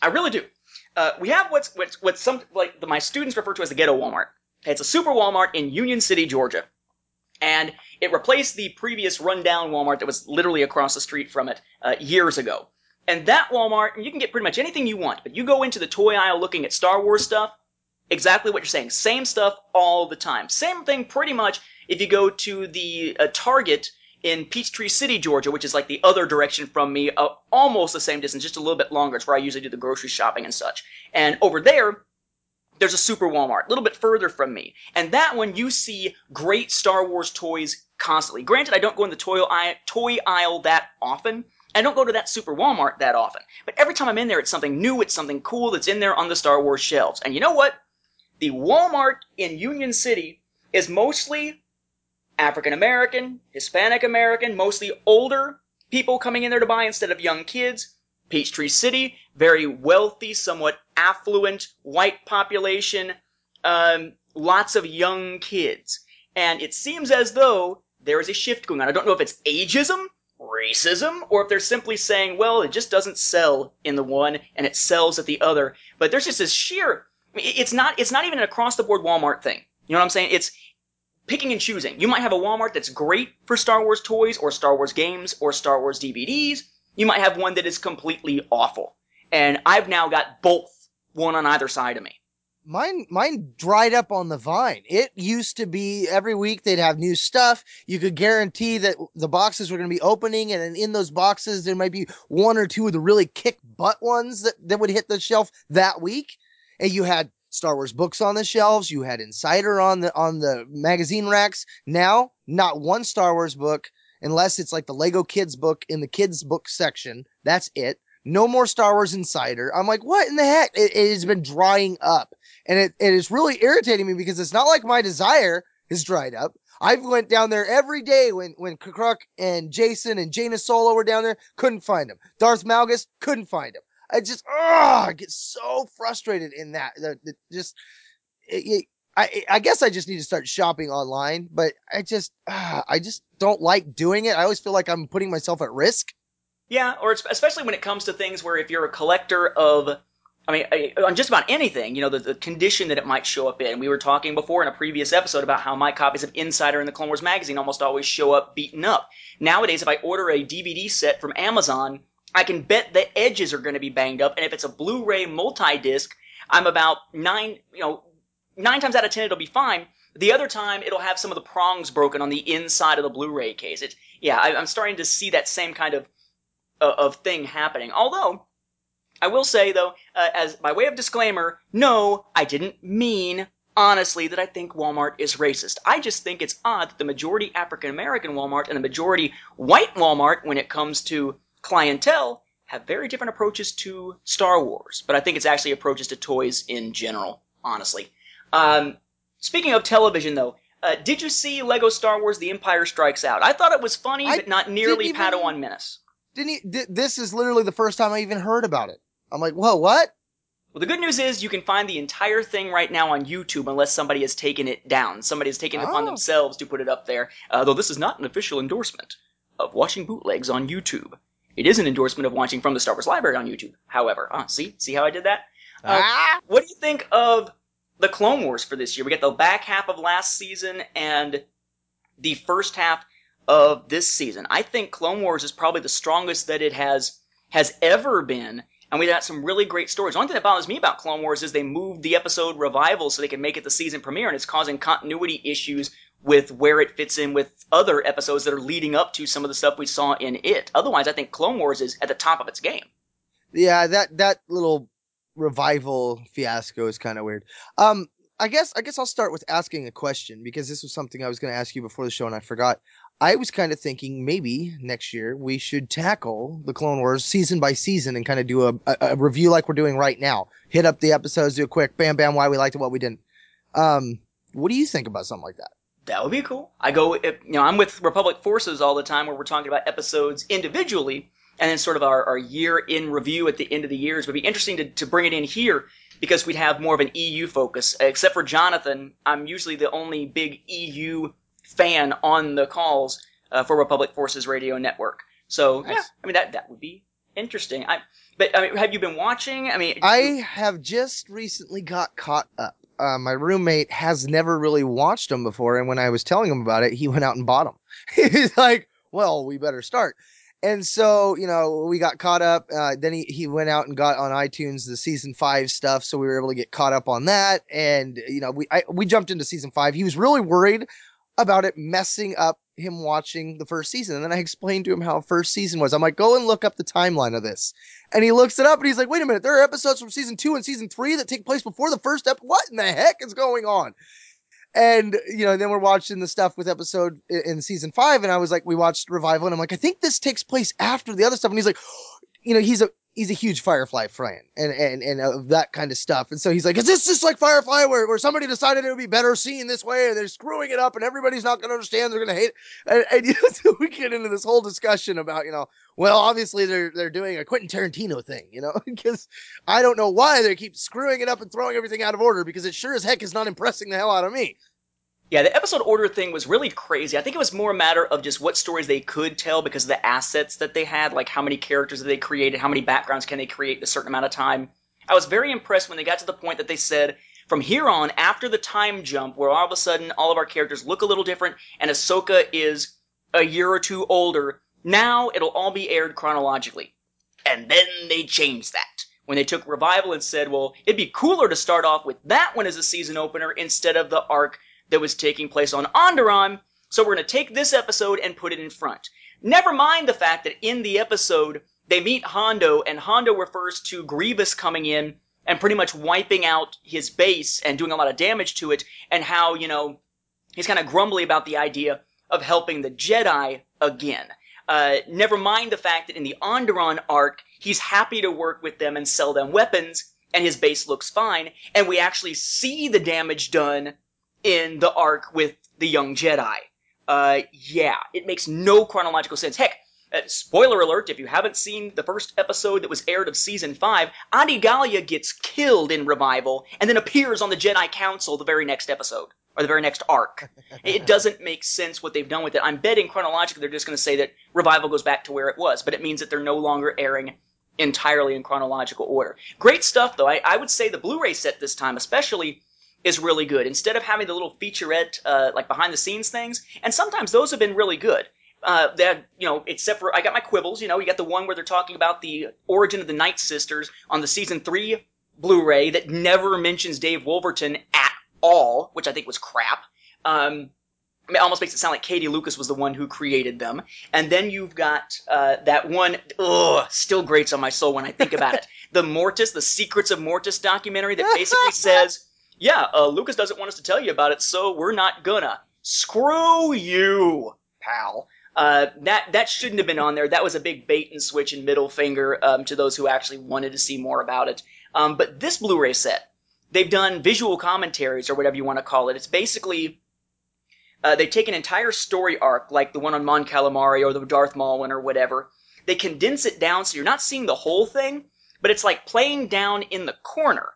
I really do. Uh, we have what's what's what's some like the, my students refer to as the ghetto Walmart. It's a super Walmart in Union City, Georgia, and it replaced the previous rundown Walmart that was literally across the street from it uh, years ago. And that Walmart, you can get pretty much anything you want, but you go into the toy aisle looking at Star Wars stuff, exactly what you're saying. Same stuff all the time. Same thing pretty much if you go to the uh, Target in Peachtree City, Georgia, which is like the other direction from me, uh, almost the same distance, just a little bit longer. It's where I usually do the grocery shopping and such. And over there, there's a super Walmart, a little bit further from me. And that one, you see great Star Wars toys constantly. Granted, I don't go in the toy aisle, that often. I don't go to that super Walmart that often. But every time I'm in there, it's something new, it's something cool that's in there on the Star Wars shelves. And you know what? The Walmart in Union City is mostly African American, Hispanic American, mostly older people coming in there to buy instead of young kids. Peachtree City, very wealthy, somewhat affluent white population, um, lots of young kids. And it seems as though there is a shift going on. I don't know if it's ageism, racism, or if they're simply saying, well, it just doesn't sell in the one and it sells at the other. But there's just this sheer, it's not, it's not even an across the board Walmart thing. You know what I'm saying? It's picking and choosing. You might have a Walmart that's great for Star Wars toys or Star Wars games or Star Wars DVDs. You might have one that is completely awful. And I've now got both, one on either side of me. Mine, mine dried up on the vine. It used to be every week they'd have new stuff. You could guarantee that the boxes were going to be opening, and in those boxes there might be one or two of the really kick butt ones that, that would hit the shelf that week. And you had Star Wars books on the shelves. You had Insider on the on the magazine racks. Now, not one Star Wars book, unless it's like the Lego Kids book in the kids book section. That's it. No more Star Wars Insider. I'm like, what in the heck? It, it has been drying up and it, it is really irritating me because it's not like my desire is dried up. I've went down there every day when when Kruk and Jacen and Jaina Solo were down there, couldn't find him. Darth Malgus couldn't find him. I just, oh, I get so frustrated in that. that, that just, it, it, I, I guess I just need to start shopping online, but I just, uh, I just don't like doing it. I always feel like I'm putting myself at risk. Yeah, or especially when it comes to things where if you're a collector of I mean, on just about anything, you know, the, the, condition that it might show up in. We were talking before in a previous episode about how my copies of Insider and the Clone Wars magazine almost always show up beaten up. Nowadays, if I order a DVD set from Amazon, I can bet the edges are going to be banged up, and if it's a Blu-ray multi-disc, I'm about nine, you know, nine times out of ten it'll be fine. The other time it'll have some of the prongs broken on the inside of the Blu-ray case. It, yeah, I, am starting to see that same kind of uh, of thing happening. Although I will say though, uh, as by way of disclaimer, no, I didn't mean honestly that I think Walmart is racist. I just think it's odd that the majority African American Walmart and the majority white Walmart, when it comes to clientele, have very different approaches to Star Wars. But I think it's actually approaches to toys in general, honestly. Um, speaking of television, though, uh, did you see Lego Star Wars: The Empire Strikes Out? I thought it was funny, I but not nearly even, Padawan Menace. Didn't he, this is literally the first time I even heard about it. I'm like, whoa, what? Well, the good news is you can find the entire thing right now on YouTube unless somebody has taken it down. Somebody has taken it upon oh. themselves to put it up there. Uh, though this is not an official endorsement of watching bootlegs on YouTube. It is an endorsement of watching from the Star Wars Library on YouTube. However, uh, see, see how I did that? Uh, ah. What do you think of the Clone Wars for this year? We got the back half of last season and the first half of this season. I think Clone Wars is probably the strongest that it has has ever been and we got some really great stories. The only thing that bothers me about Clone Wars is they moved the episode revival so they can make it the season premiere, and it's causing continuity issues with where it fits in with other episodes that are leading up to some of the stuff we saw in it. Otherwise, I think Clone Wars is at the top of its game. Yeah, that that little revival fiasco is kind of weird. Um, I guess I guess I'll start with asking a question because this was something I was going to ask you before the show and I forgot. I was kind of thinking maybe next year we should tackle the Clone Wars season by season and kind of do a, a, a, review like we're doing right now. Hit up the episodes, do a quick bam bam why we liked it, what we didn't. Um, what do you think about something like that? That would be cool. I go, you know, I'm with Republic Forces all the time where we're talking about episodes individually and then sort of our, our year in review at the end of the years. It would be interesting to, to bring it in here because we'd have more of an EU focus. Except for Jonathan, I'm usually the only big EU fan on the calls uh, for Republic Forces Radio Network. So nice. yeah, I mean that that would be interesting. I but I mean, have you been watching? I mean, I have just recently got caught up. Uh, my roommate has never really watched them before, and when I was telling him about it, he went out and bought them. He's like, "Well, we better start." And so, you know, we got caught up. Uh, then he, he went out and got on iTunes the season five stuff, so we were able to get caught up on that. And you know, we I, we jumped into season five. He was really worried about it messing up him watching the first season. And then I explained to him how first season was. I'm like, go and look up the timeline of this. And he looks it up and he's like, wait a minute, there are episodes from season two and season three that take place before the first episode. What in the heck is going on? And, you know, then we're watching the stuff with episode in season five. And I was like, we watched Revival and I'm like, I think this takes place after the other stuff. And he's like, you know, he's a, he's a huge Firefly fan and and and uh, that kind of stuff. And so he's like, "Is this just like Firefly, where, where somebody decided it would be better seen this way, and they're screwing it up, and everybody's not going to understand, they're going to hate?" It. And, and you know, so we get into this whole discussion about, you know, well, obviously they're they're doing a Quentin Tarantino thing, you know, because I don't know why they keep screwing it up and throwing everything out of order because it sure as heck is not impressing the hell out of me. Yeah, the episode order thing was really crazy. I think it was more a matter of just what stories they could tell because of the assets that they had, like how many characters that they created, how many backgrounds can they create in a certain amount of time. I was very impressed when they got to the point that they said, from here on, after the time jump, where all of a sudden all of our characters look a little different and Ahsoka is a year or two older, now it'll all be aired chronologically. And then they changed that. When they took Revival and said, well, it'd be cooler to start off with that one as a season opener instead of the arc that was taking place on Onderon, so we're going to take this episode and put it in front. Never mind the fact that in the episode, they meet Hondo, and Hondo refers to Grievous coming in and pretty much wiping out his base and doing a lot of damage to it, and how, you know, he's kind of grumbly about the idea of helping the Jedi again. Uh, never mind the fact that in the Onderon arc, he's happy to work with them and sell them weapons, and his base looks fine, and we actually see the damage done in the arc with the young Jedi. Uh, yeah, it makes no chronological sense. Heck, uh, spoiler alert, if you haven't seen the first episode that was aired of season 5, Adi Gallia gets killed in Revival and then appears on the Jedi Council the very next episode. Or the very next arc. it doesn't make sense what they've done with it. I'm betting chronologically they're just going to say that Revival goes back to where it was, but it means that they're no longer airing entirely in chronological order. Great stuff, though. I, I would say the Blu-ray set this time, especially is really good. Instead of having the little featurette, uh, like behind the scenes things, and sometimes those have been really good. Uh, that you know, except for I got my quibbles. You know, you got the one where they're talking about the origin of the Night Sisters on the season three Blu-ray that never mentions Dave Wolverton at all, which I think was crap. Um, it almost makes it sound like Katie Lucas was the one who created them. And then you've got uh, that one, ugh, still grates on my soul when I think about it. The Mortis, the Secrets of Mortis documentary that basically says yeah, uh, Lucas doesn't want us to tell you about it, so we're not gonna. Screw you, pal. Uh, that that shouldn't have been on there. That was a big bait and switch and middle finger um, to those who actually wanted to see more about it. Um, but this Blu-ray set, they've done visual commentaries or whatever you want to call it. It's basically uh, they take an entire story arc, like the one on Mon Calamari or the Darth Maul one or whatever. They condense it down so you're not seeing the whole thing, but it's like playing down in the corner.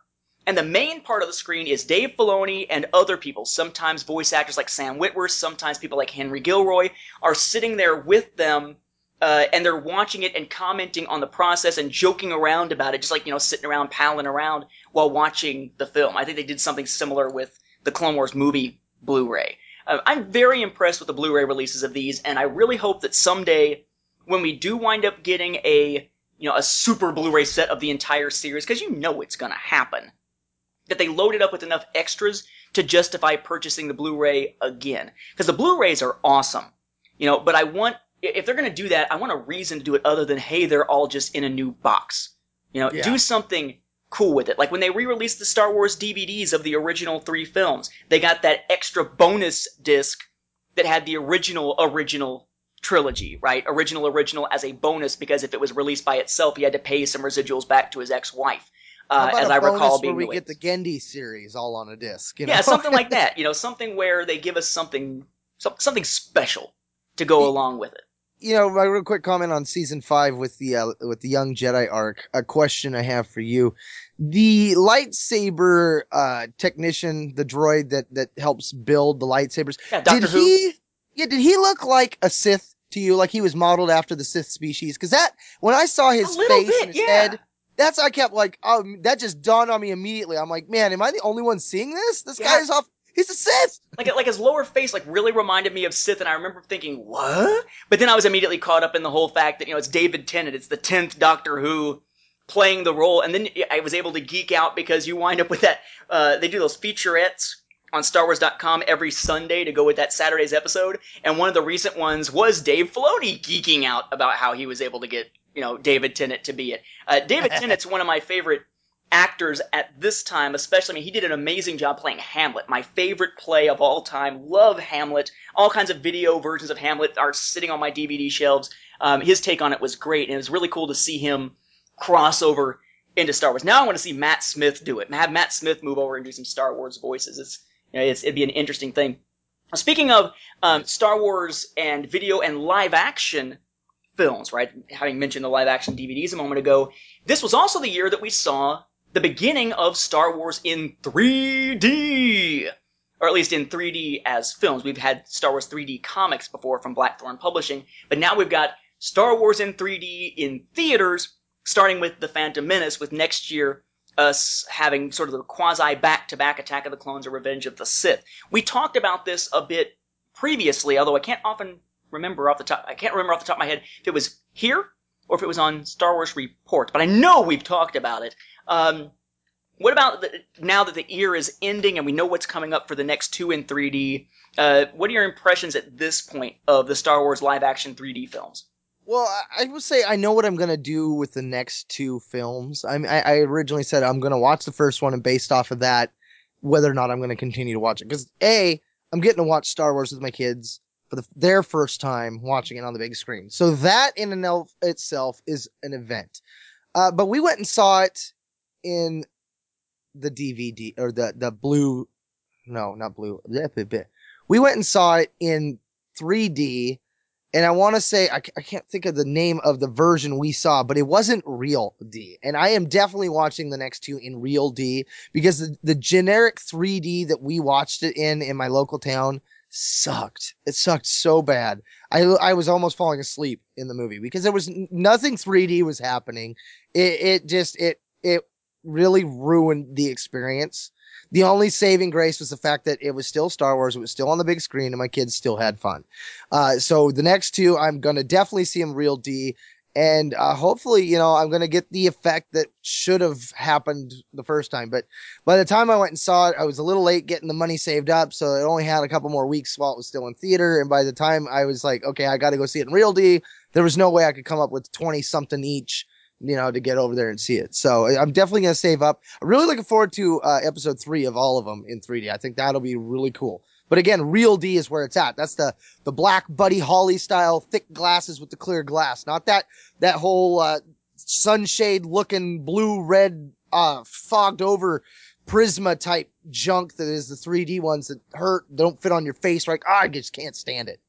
And the main part of the screen is Dave Filoni and other people, sometimes voice actors like Sam Witwer, sometimes people like Henry Gilroy, are sitting there with them, uh, and they're watching it and commenting on the process and joking around about it, just like, you know, sitting around, palling around while watching the film. I think they did something similar with the Clone Wars movie Blu-ray. Uh, I'm very impressed with the Blu-ray releases of these, and I really hope that someday, when we do wind up getting a, you know, a super Blu-ray set of the entire series, because you know it's gonna happen, that they loaded up with enough extras to justify purchasing the Blu-ray again. Because the Blu-rays are awesome, you know. But I want, if they're going to do that, I want a reason to do it other than hey, they're all just in a new box. You know, Yeah. do something cool with it. Like when they re-released the Star Wars DVDs of the original three films, they got that extra bonus disc that had the original original trilogy, right? Original original as a bonus because if it was released by itself, he had to pay some residuals back to his ex-wife. Uh, as I recall where being we get the Genndy series all on a disc. You know? yeah, something like that. You know, something where they give us something, some, something special to go along with it. you know, my real quick comment on season five with the uh, with the young Jedi arc. A question I have for you: the lightsaber uh, technician, the droid that that helps build the lightsabers. Yeah, did Who. he? Yeah, did he look like a Sith to you? Like he was modeled after the Sith species? Because that when I saw his face bit, and his yeah. head. That's I kept like um that just dawned on me immediately. I'm like, man, am I the only one seeing this? This Yeah. guy is off. He's a Sith. Like, like his lower face, like really reminded me of Sith, and I remember thinking, "What?" But then I was immediately caught up in the whole fact that you know it's David Tennant, it's the tenth Doctor Who playing the role, and then I was able to geek out because you wind up with that. Uh, they do those featurettes on StarWars.com every Sunday to go with that Saturday's episode, and one of the recent ones was Dave Filoni geeking out about how he was able to get you know David Tennant to be it. Uh, David Tennant's one of my favorite actors at this time, especially. I mean, he did an amazing job playing Hamlet, my favorite play of all time. Love Hamlet. All kinds of video versions of Hamlet are sitting on my DVD shelves. Um, his take on it was great, and it was really cool to see him crossover into Star Wars. Now I want to see Matt Smith do it. Have Matt Smith move over and do some Star Wars voices. It's, you know, it's it'd be an interesting thing. Speaking of um, Star Wars and video and live action films, right? Having mentioned the live action DVDs a moment ago, this was also the year that we saw the beginning of Star Wars in 3D. Or at least in 3D as films. We've had Star Wars 3D comics before from Blackthorne Publishing, but now we've got Star Wars in 3D in theaters, starting with The Phantom Menace, with next year us having sort of the quasi back to back Attack of the Clones or Revenge of the Sith. We talked about this a bit previously, although I can't often remember off the top, I can't remember off the top of my head if it was here or if it was on Star Wars Report, but I know we've talked about it. Um, what about the, now that the year is ending and we know what's coming up for the next two in 3D? Uh, what are your impressions at this point of the Star Wars live action 3D films? Well, I would say I know what I'm gonna do with the next two films. I mean, I, I originally said I'm gonna watch the first one, and based off of that, whether or not I'm gonna continue to watch it. Because a, I'm getting to watch Star Wars with my kids for the, their first time watching it on the big screen. So that in and of itself is an event. Uh, but we went and saw it in the DVD or the the blue, no, not blue. We went and saw it in 3D, and I want to say I, I can't think of the name of the version we saw, but it wasn't real D. And I am definitely watching the next two in RealD because the, the generic 3D that we watched it in in my local town sucked. It sucked so bad. I I was almost falling asleep in the movie because there was nothing 3D was happening. It it just it it really ruined the experience. The only saving grace was the fact that it was still Star Wars, it was still on the big screen, and my kids still had fun. Uh, so the next two, I'm gonna definitely see them RealD, and uh, hopefully, you know, I'm gonna get the effect that should have happened the first time. But by the time I went and saw it, I was a little late getting the money saved up, so it only had a couple more weeks while it was still in theater. And by the time I was like, okay, I got to go see it in RealD, there was no way I could come up with twenty something each you know, to get over there and see it. So I'm definitely to save up. I'm really looking forward to uh, episode three of all of them in 3D. I think that'll be really cool. But again, RealD is where it's at. That's the the black Buddy Holly style, thick glasses with the clear glass, not that that whole uh, sunshade looking blue red uh, fogged over prisma type junk that is the 3D ones that hurt, don't fit on your face. Right? Oh, I just can't stand it.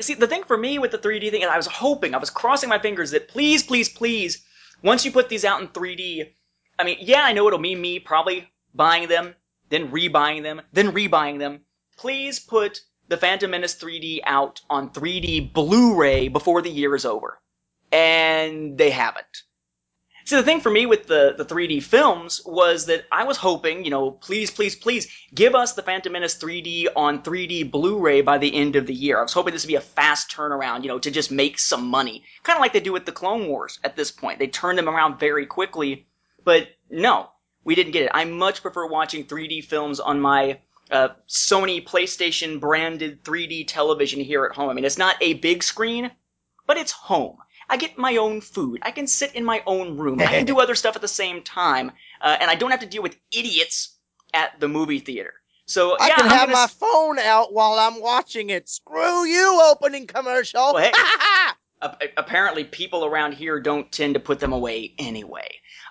See, the thing for me with the 3D thing, and I was hoping, I was crossing my fingers that please, please, please once you put these out in 3D, I mean, yeah, I know it'll mean me probably buying them, then rebuying them, then rebuying them. Please put the Phantom Menace 3D out on 3D Blu-ray before the year is over. And they haven't. See, the thing for me with the, the 3D films was that I was hoping, you know, please, please, please give us the Phantom Menace 3D on 3D Blu-ray by the end of the year. I was hoping this would be a fast turnaround, you know, to just make some money. Kind of like they do with the Clone Wars at this point. They turn them around very quickly, but no, we didn't get it. I much prefer watching 3D films on my uh, Sony PlayStation branded 3D television here at home. I mean, it's not a big screen, but it's home. I get my own food. I can sit in my own room. I can do other stuff at the same time, uh, and I don't have to deal with idiots at the movie theater. So I yeah, can I'm have my s- phone out while I'm watching it. Screw you, opening commercial. Well, hey. a- apparently people around here don't tend to put them away anyway.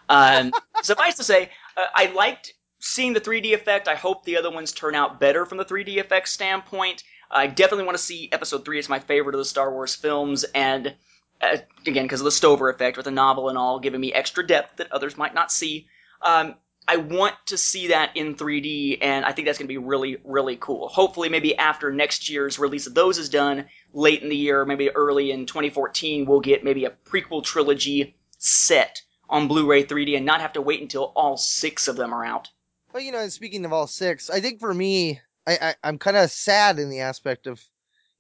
Um, suffice to say, uh, I liked seeing the 3D effect. I hope the other ones turn out better from the 3D effect standpoint. I definitely want to see Episode 3. It's my favorite of the Star Wars films, and uh, again, because of the Stover effect with the novel and all, giving me extra depth that others might not see. Um, I want to see that in 3D, and I think that's going to be really, really cool. Hopefully, maybe after next year's release of those is done, late in the year, maybe early in 2014, we'll get maybe a prequel trilogy set on Blu-ray 3D and not have to wait until all six of them are out. Well, you know, speaking of all six, I think for me, I, I I'm kind of sad in the aspect of,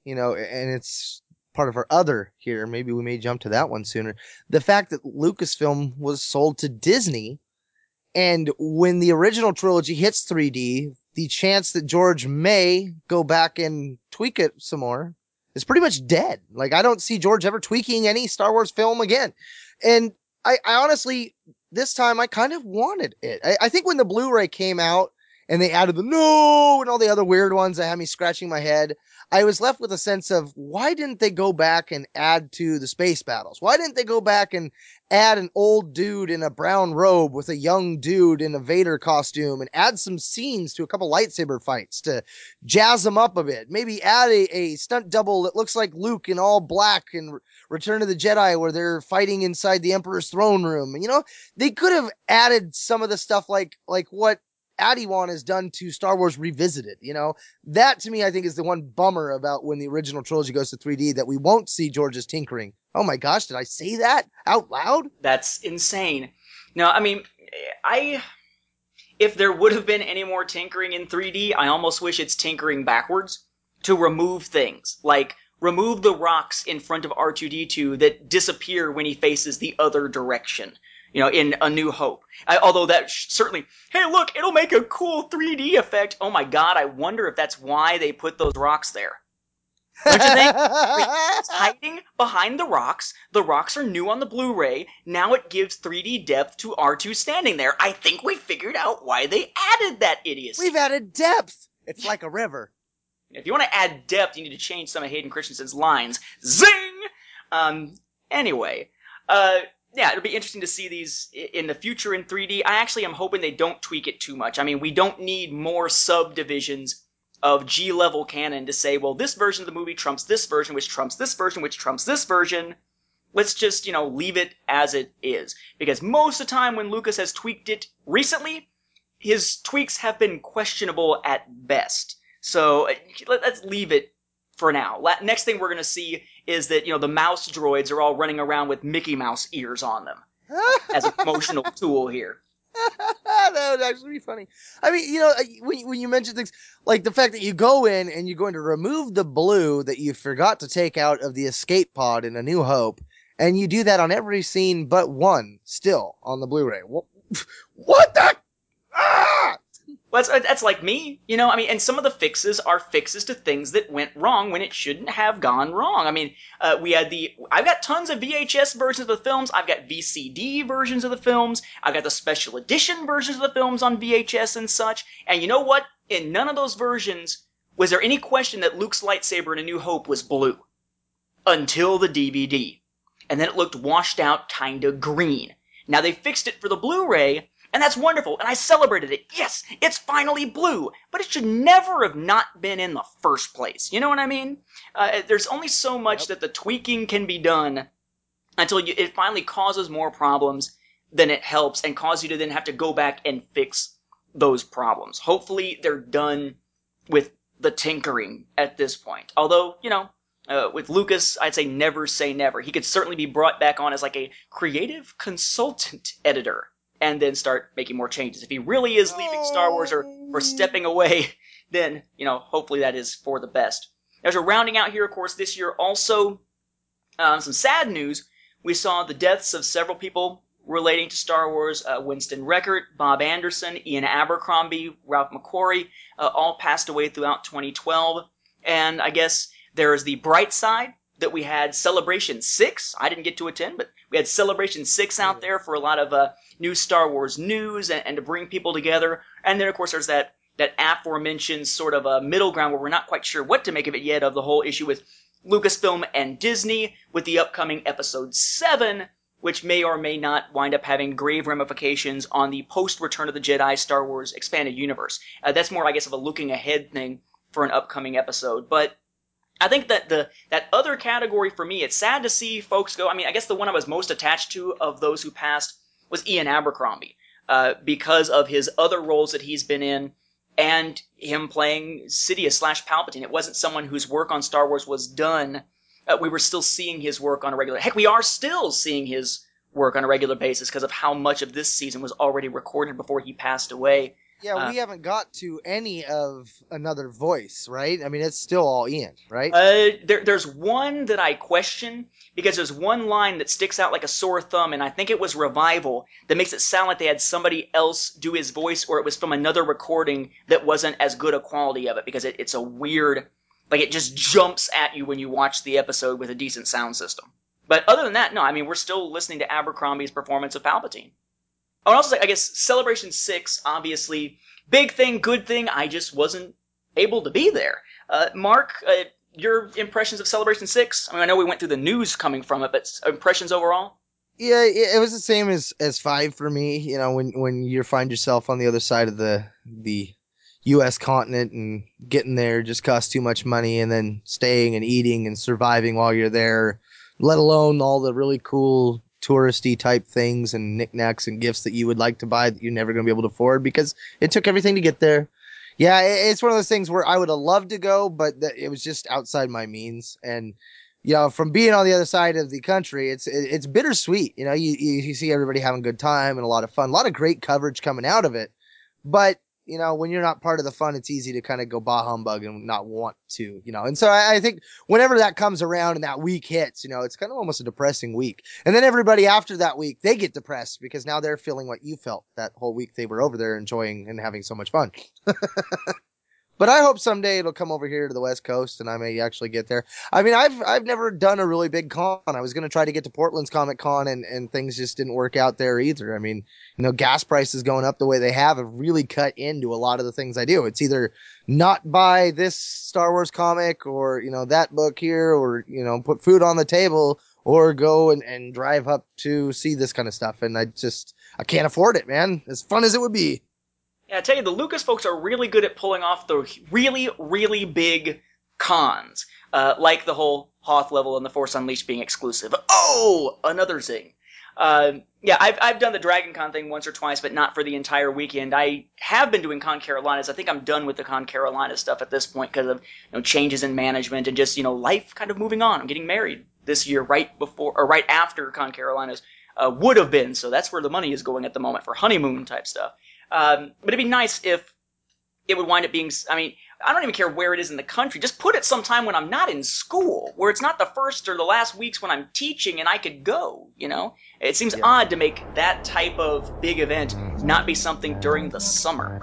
you know, and it's part of our other here. Maybe we may jump to that one sooner. The fact that Lucasfilm was sold to Disney, and when the original trilogy hits 3D, the chance that George may go back and tweak it some more is pretty much dead. Like I don't see George ever tweaking any Star Wars film again. And I, I honestly, this time I kind of wanted it. I, I think when the Blu-ray came out and they added the no and all the other weird ones that had me scratching my head, I was left with a sense of why didn't they go back and add to the space battles? Why didn't they go back and add an old dude in a brown robe with a young dude in a Vader costume and add some scenes to a couple lightsaber fights to jazz them up a bit? Maybe add a, a stunt double that looks like Luke in all black in Return of the Jedi where they're fighting inside the Emperor's throne room. You know, they could have added some of the stuff like like what Adywan has done to Star Wars Revisited. You know, that to me, I think is the one bummer about when the original trilogy goes to 3D that we won't see George's tinkering. Oh my gosh, did I say that out loud? That's insane. No, I mean, I. If there would have been any more tinkering in 3D, I almost wish it's tinkering backwards to remove things. Like, remove the rocks in front of R2D2 that disappear when he faces the other direction you know, in A New Hope. I, although that sh- certainly, hey, look, it'll make a cool 3D effect. Oh my god, I wonder if that's why they put those rocks there. Don't you think? it's hiding behind the rocks. The rocks are new on the Blu-ray. Now it gives 3D depth to R2 standing there. I think we figured out why they added that idiocy. We've added depth. It's like a river. If you want to add depth, you need to change some of Hayden Christensen's lines. Zing! Um, anyway, uh, yeah, it'll be interesting to see these in the future in 3D. I actually am hoping they don't tweak it too much. I mean, we don't need more subdivisions of G level canon to say, well, this version of the movie trumps this version, which trumps this version, which trumps this version. Let's just, you know, leave it as it is. Because most of the time when Lucas has tweaked it recently, his tweaks have been questionable at best. So uh, let's leave it for now. Next thing we're going to see is that, you know, the mouse droids are all running around with Mickey Mouse ears on them as a promotional tool here. that would actually be funny. I mean, you know, uh, when, when you mention things like the fact that you go in and you're going to remove the blue that you forgot to take out of the escape pod in A New Hope, and you do that on every scene but one still on the Blu-ray. What, what the? Well, that's, that's like me, you know. I mean, and some of the fixes are fixes to things that went wrong when it shouldn't have gone wrong. I mean, uh, we had the I've got tons of VHS versions of the films. I've got VCD versions of the films. I've got the special edition versions of the films on VHS and such. And you know what? In none of those versions was there any question that Luke's lightsaber in A New Hope was blue until the DVD, and then it looked washed out, kinda green. Now they fixed it for the Blu-ray and that's wonderful, and I celebrated it. Yes, it's finally blue, but it should never have not been in the first place. You know what I mean? Uh, there's only so much yep. that the tweaking can be done until you, it finally causes more problems than it helps and cause you to then have to go back and fix those problems. Hopefully they're done with the tinkering at this point. Although, you know, uh, with Lucas, I'd say never say never. He could certainly be brought back on as like a creative consultant editor and then start making more changes. If he really is leaving Star Wars or, or stepping away, then, you know, hopefully that is for the best. As we're rounding out here, of course, this year also, um, some sad news. We saw the deaths of several people relating to Star Wars. Uh, Winston Rekert, Bob Anderson, Ian Abercrombie, Ralph McQuarrie, uh, all passed away throughout 2012. And I guess there is the bright side that we had Celebration 6. I didn't get to attend, but we had Celebration 6 out there for a lot of uh, new Star Wars news and, and, to bring people together. And then, of course, there's that, that aforementioned sort of a middle ground where we're not quite sure what to make of it yet of the whole issue with Lucasfilm and Disney with the upcoming Episode 7, which may or may not wind up having grave ramifications on the post Return of the Jedi Star Wars expanded universe. Uh, that's more, I guess, of a looking ahead thing for an upcoming episode. But I think that the that other category for me, it's sad to see folks go. I mean, I guess the one I was most attached to of those who passed was Ian Abercrombie, uh, because of his other roles that he's been in, and him playing Sidious slash Palpatine. It wasn't someone whose work on Star Wars was done. Uh, we were still seeing his work on a regular. Heck, we are still seeing his work on a regular basis because of how much of this season was already recorded before he passed away. Yeah, uh, we haven't got to any of another voice, right? I mean, it's still all Ian, right? Uh, there, there's one that I question because there's one line that sticks out like a sore thumb, and I think it was Revival that makes it sound like they had somebody else do his voice, or it was from another recording that wasn't as good a quality of it because it, it's a weird, like it just jumps at you when you watch the episode with a decent sound system. But other than that, no, I mean, we're still listening to Abercrombie's performance of Palpatine. I would also say, I guess, Celebration 6, obviously, big thing, good thing. I just wasn't able to be there. Uh, Mark, uh, your impressions of Celebration Six? I mean, I know we went through the news coming from it, but impressions overall. Yeah, it, was the same as as five for me. You know, when when you find yourself on the other side of the the U.S. continent and getting there just costs too much money, and then staying and eating and surviving while you're there, let alone all the really cool touristy type things and knickknacks and gifts that you would like to buy that you're never going to be able to afford because it took everything to get there. Yeah, it's one of those things where I would have loved to go, but it was just outside my means and you know, from being on the other side of the country, it's it's bittersweet. You know, you, you see everybody having a good time and a lot of fun, a lot of great coverage coming out of it. But you know, when you're not part of the fun, it's easy to kind of go bah humbug and not want to. You know, and so I, I think whenever that comes around and that week hits, you know, it's kind of almost a depressing week. And then everybody after that week, they get depressed because now they're feeling what you felt that whole week they were over there enjoying and having so much fun. But I hope someday it'll come over here to the West Coast and I may actually get there. I mean, I've I've never done a really big con. I was going to try to get to Portland's Comic Con and and things just didn't work out there either. I mean, you know, gas prices going up the way they have have really cut into a lot of the things I do. It's either not buy this Star Wars comic or, you know, that book here or, you know, put food on the table or go and, and drive up to see this kind of stuff. And I just, I can't afford it, man. As fun as it would be. Yeah, I tell you, the Lucas folks are really good at pulling off the really, really big cons, uh, like the whole Hoth level and the Force Unleashed being exclusive. Oh, another zing. Uh, yeah, I've, I've done the Dragon Con thing once or twice, but not for the entire weekend. I have been doing Con Carolinas. I think I'm done with the Con Carolina stuff at this point because of you know changes in management and just you know life kind of moving on. I'm getting married this year, right before or right after Con Carolinas uh, would have been. So that's where the money is going at the moment for honeymoon type stuff. Um, but it'd be nice if it would wind up being. I mean, I don't even care where it is in the country. Just put it sometime when I'm not in school, where it's not the first or the last weeks when I'm teaching and I could go. You know, it seems Yeah. odd to make that type of big event not be something during the summer.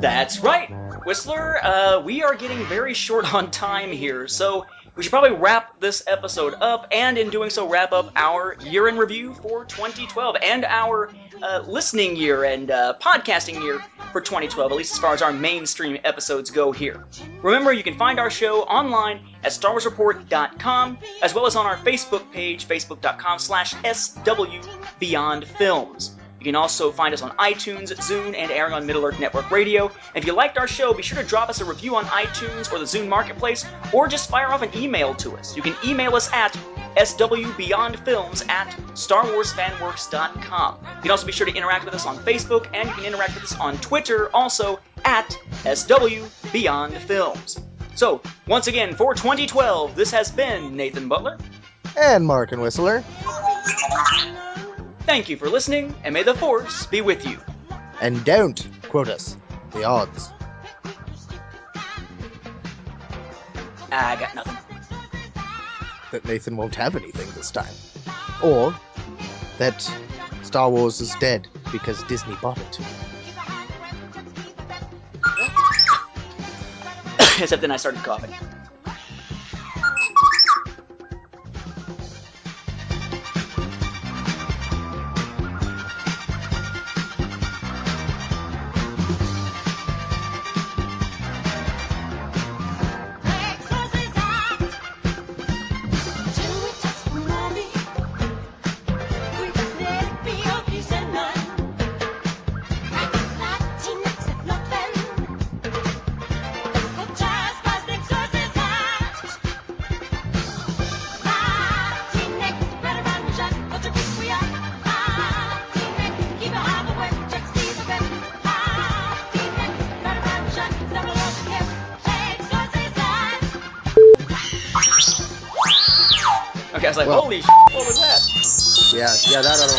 That's right, Whistler. Uh, we are getting very short on time here, so we should probably wrap this episode up, and in doing so, wrap up our year in review for 2012 and our uh, listening year and uh, podcasting year for 2012, at least as far as our mainstream episodes go here. Remember, you can find our show online at StarWarsReport.com, as well as on our Facebook page, facebook.com slash SW Beyond Films. You can also find us on iTunes, Zune, and airing on Middle Earth Network Radio. And if you liked our show, be sure to drop us a review on iTunes or the Zune Marketplace, or just fire off an email to us. You can email us at swbeyondfilms at starwarsfanworks.com. You can also be sure to interact with us on Facebook, and you can interact with us on Twitter, also at swbeyondfilms. So, once again, for 2012, this has been Nathan Butler. And Mark and Whistler. Thank you for listening, and may the Force be with you. And don't quote us. The odds. I got nothing. that Nathan won't have anything this time. Or that Star Wars is dead because Disney bought it. Except then I started coughing. Yeah, that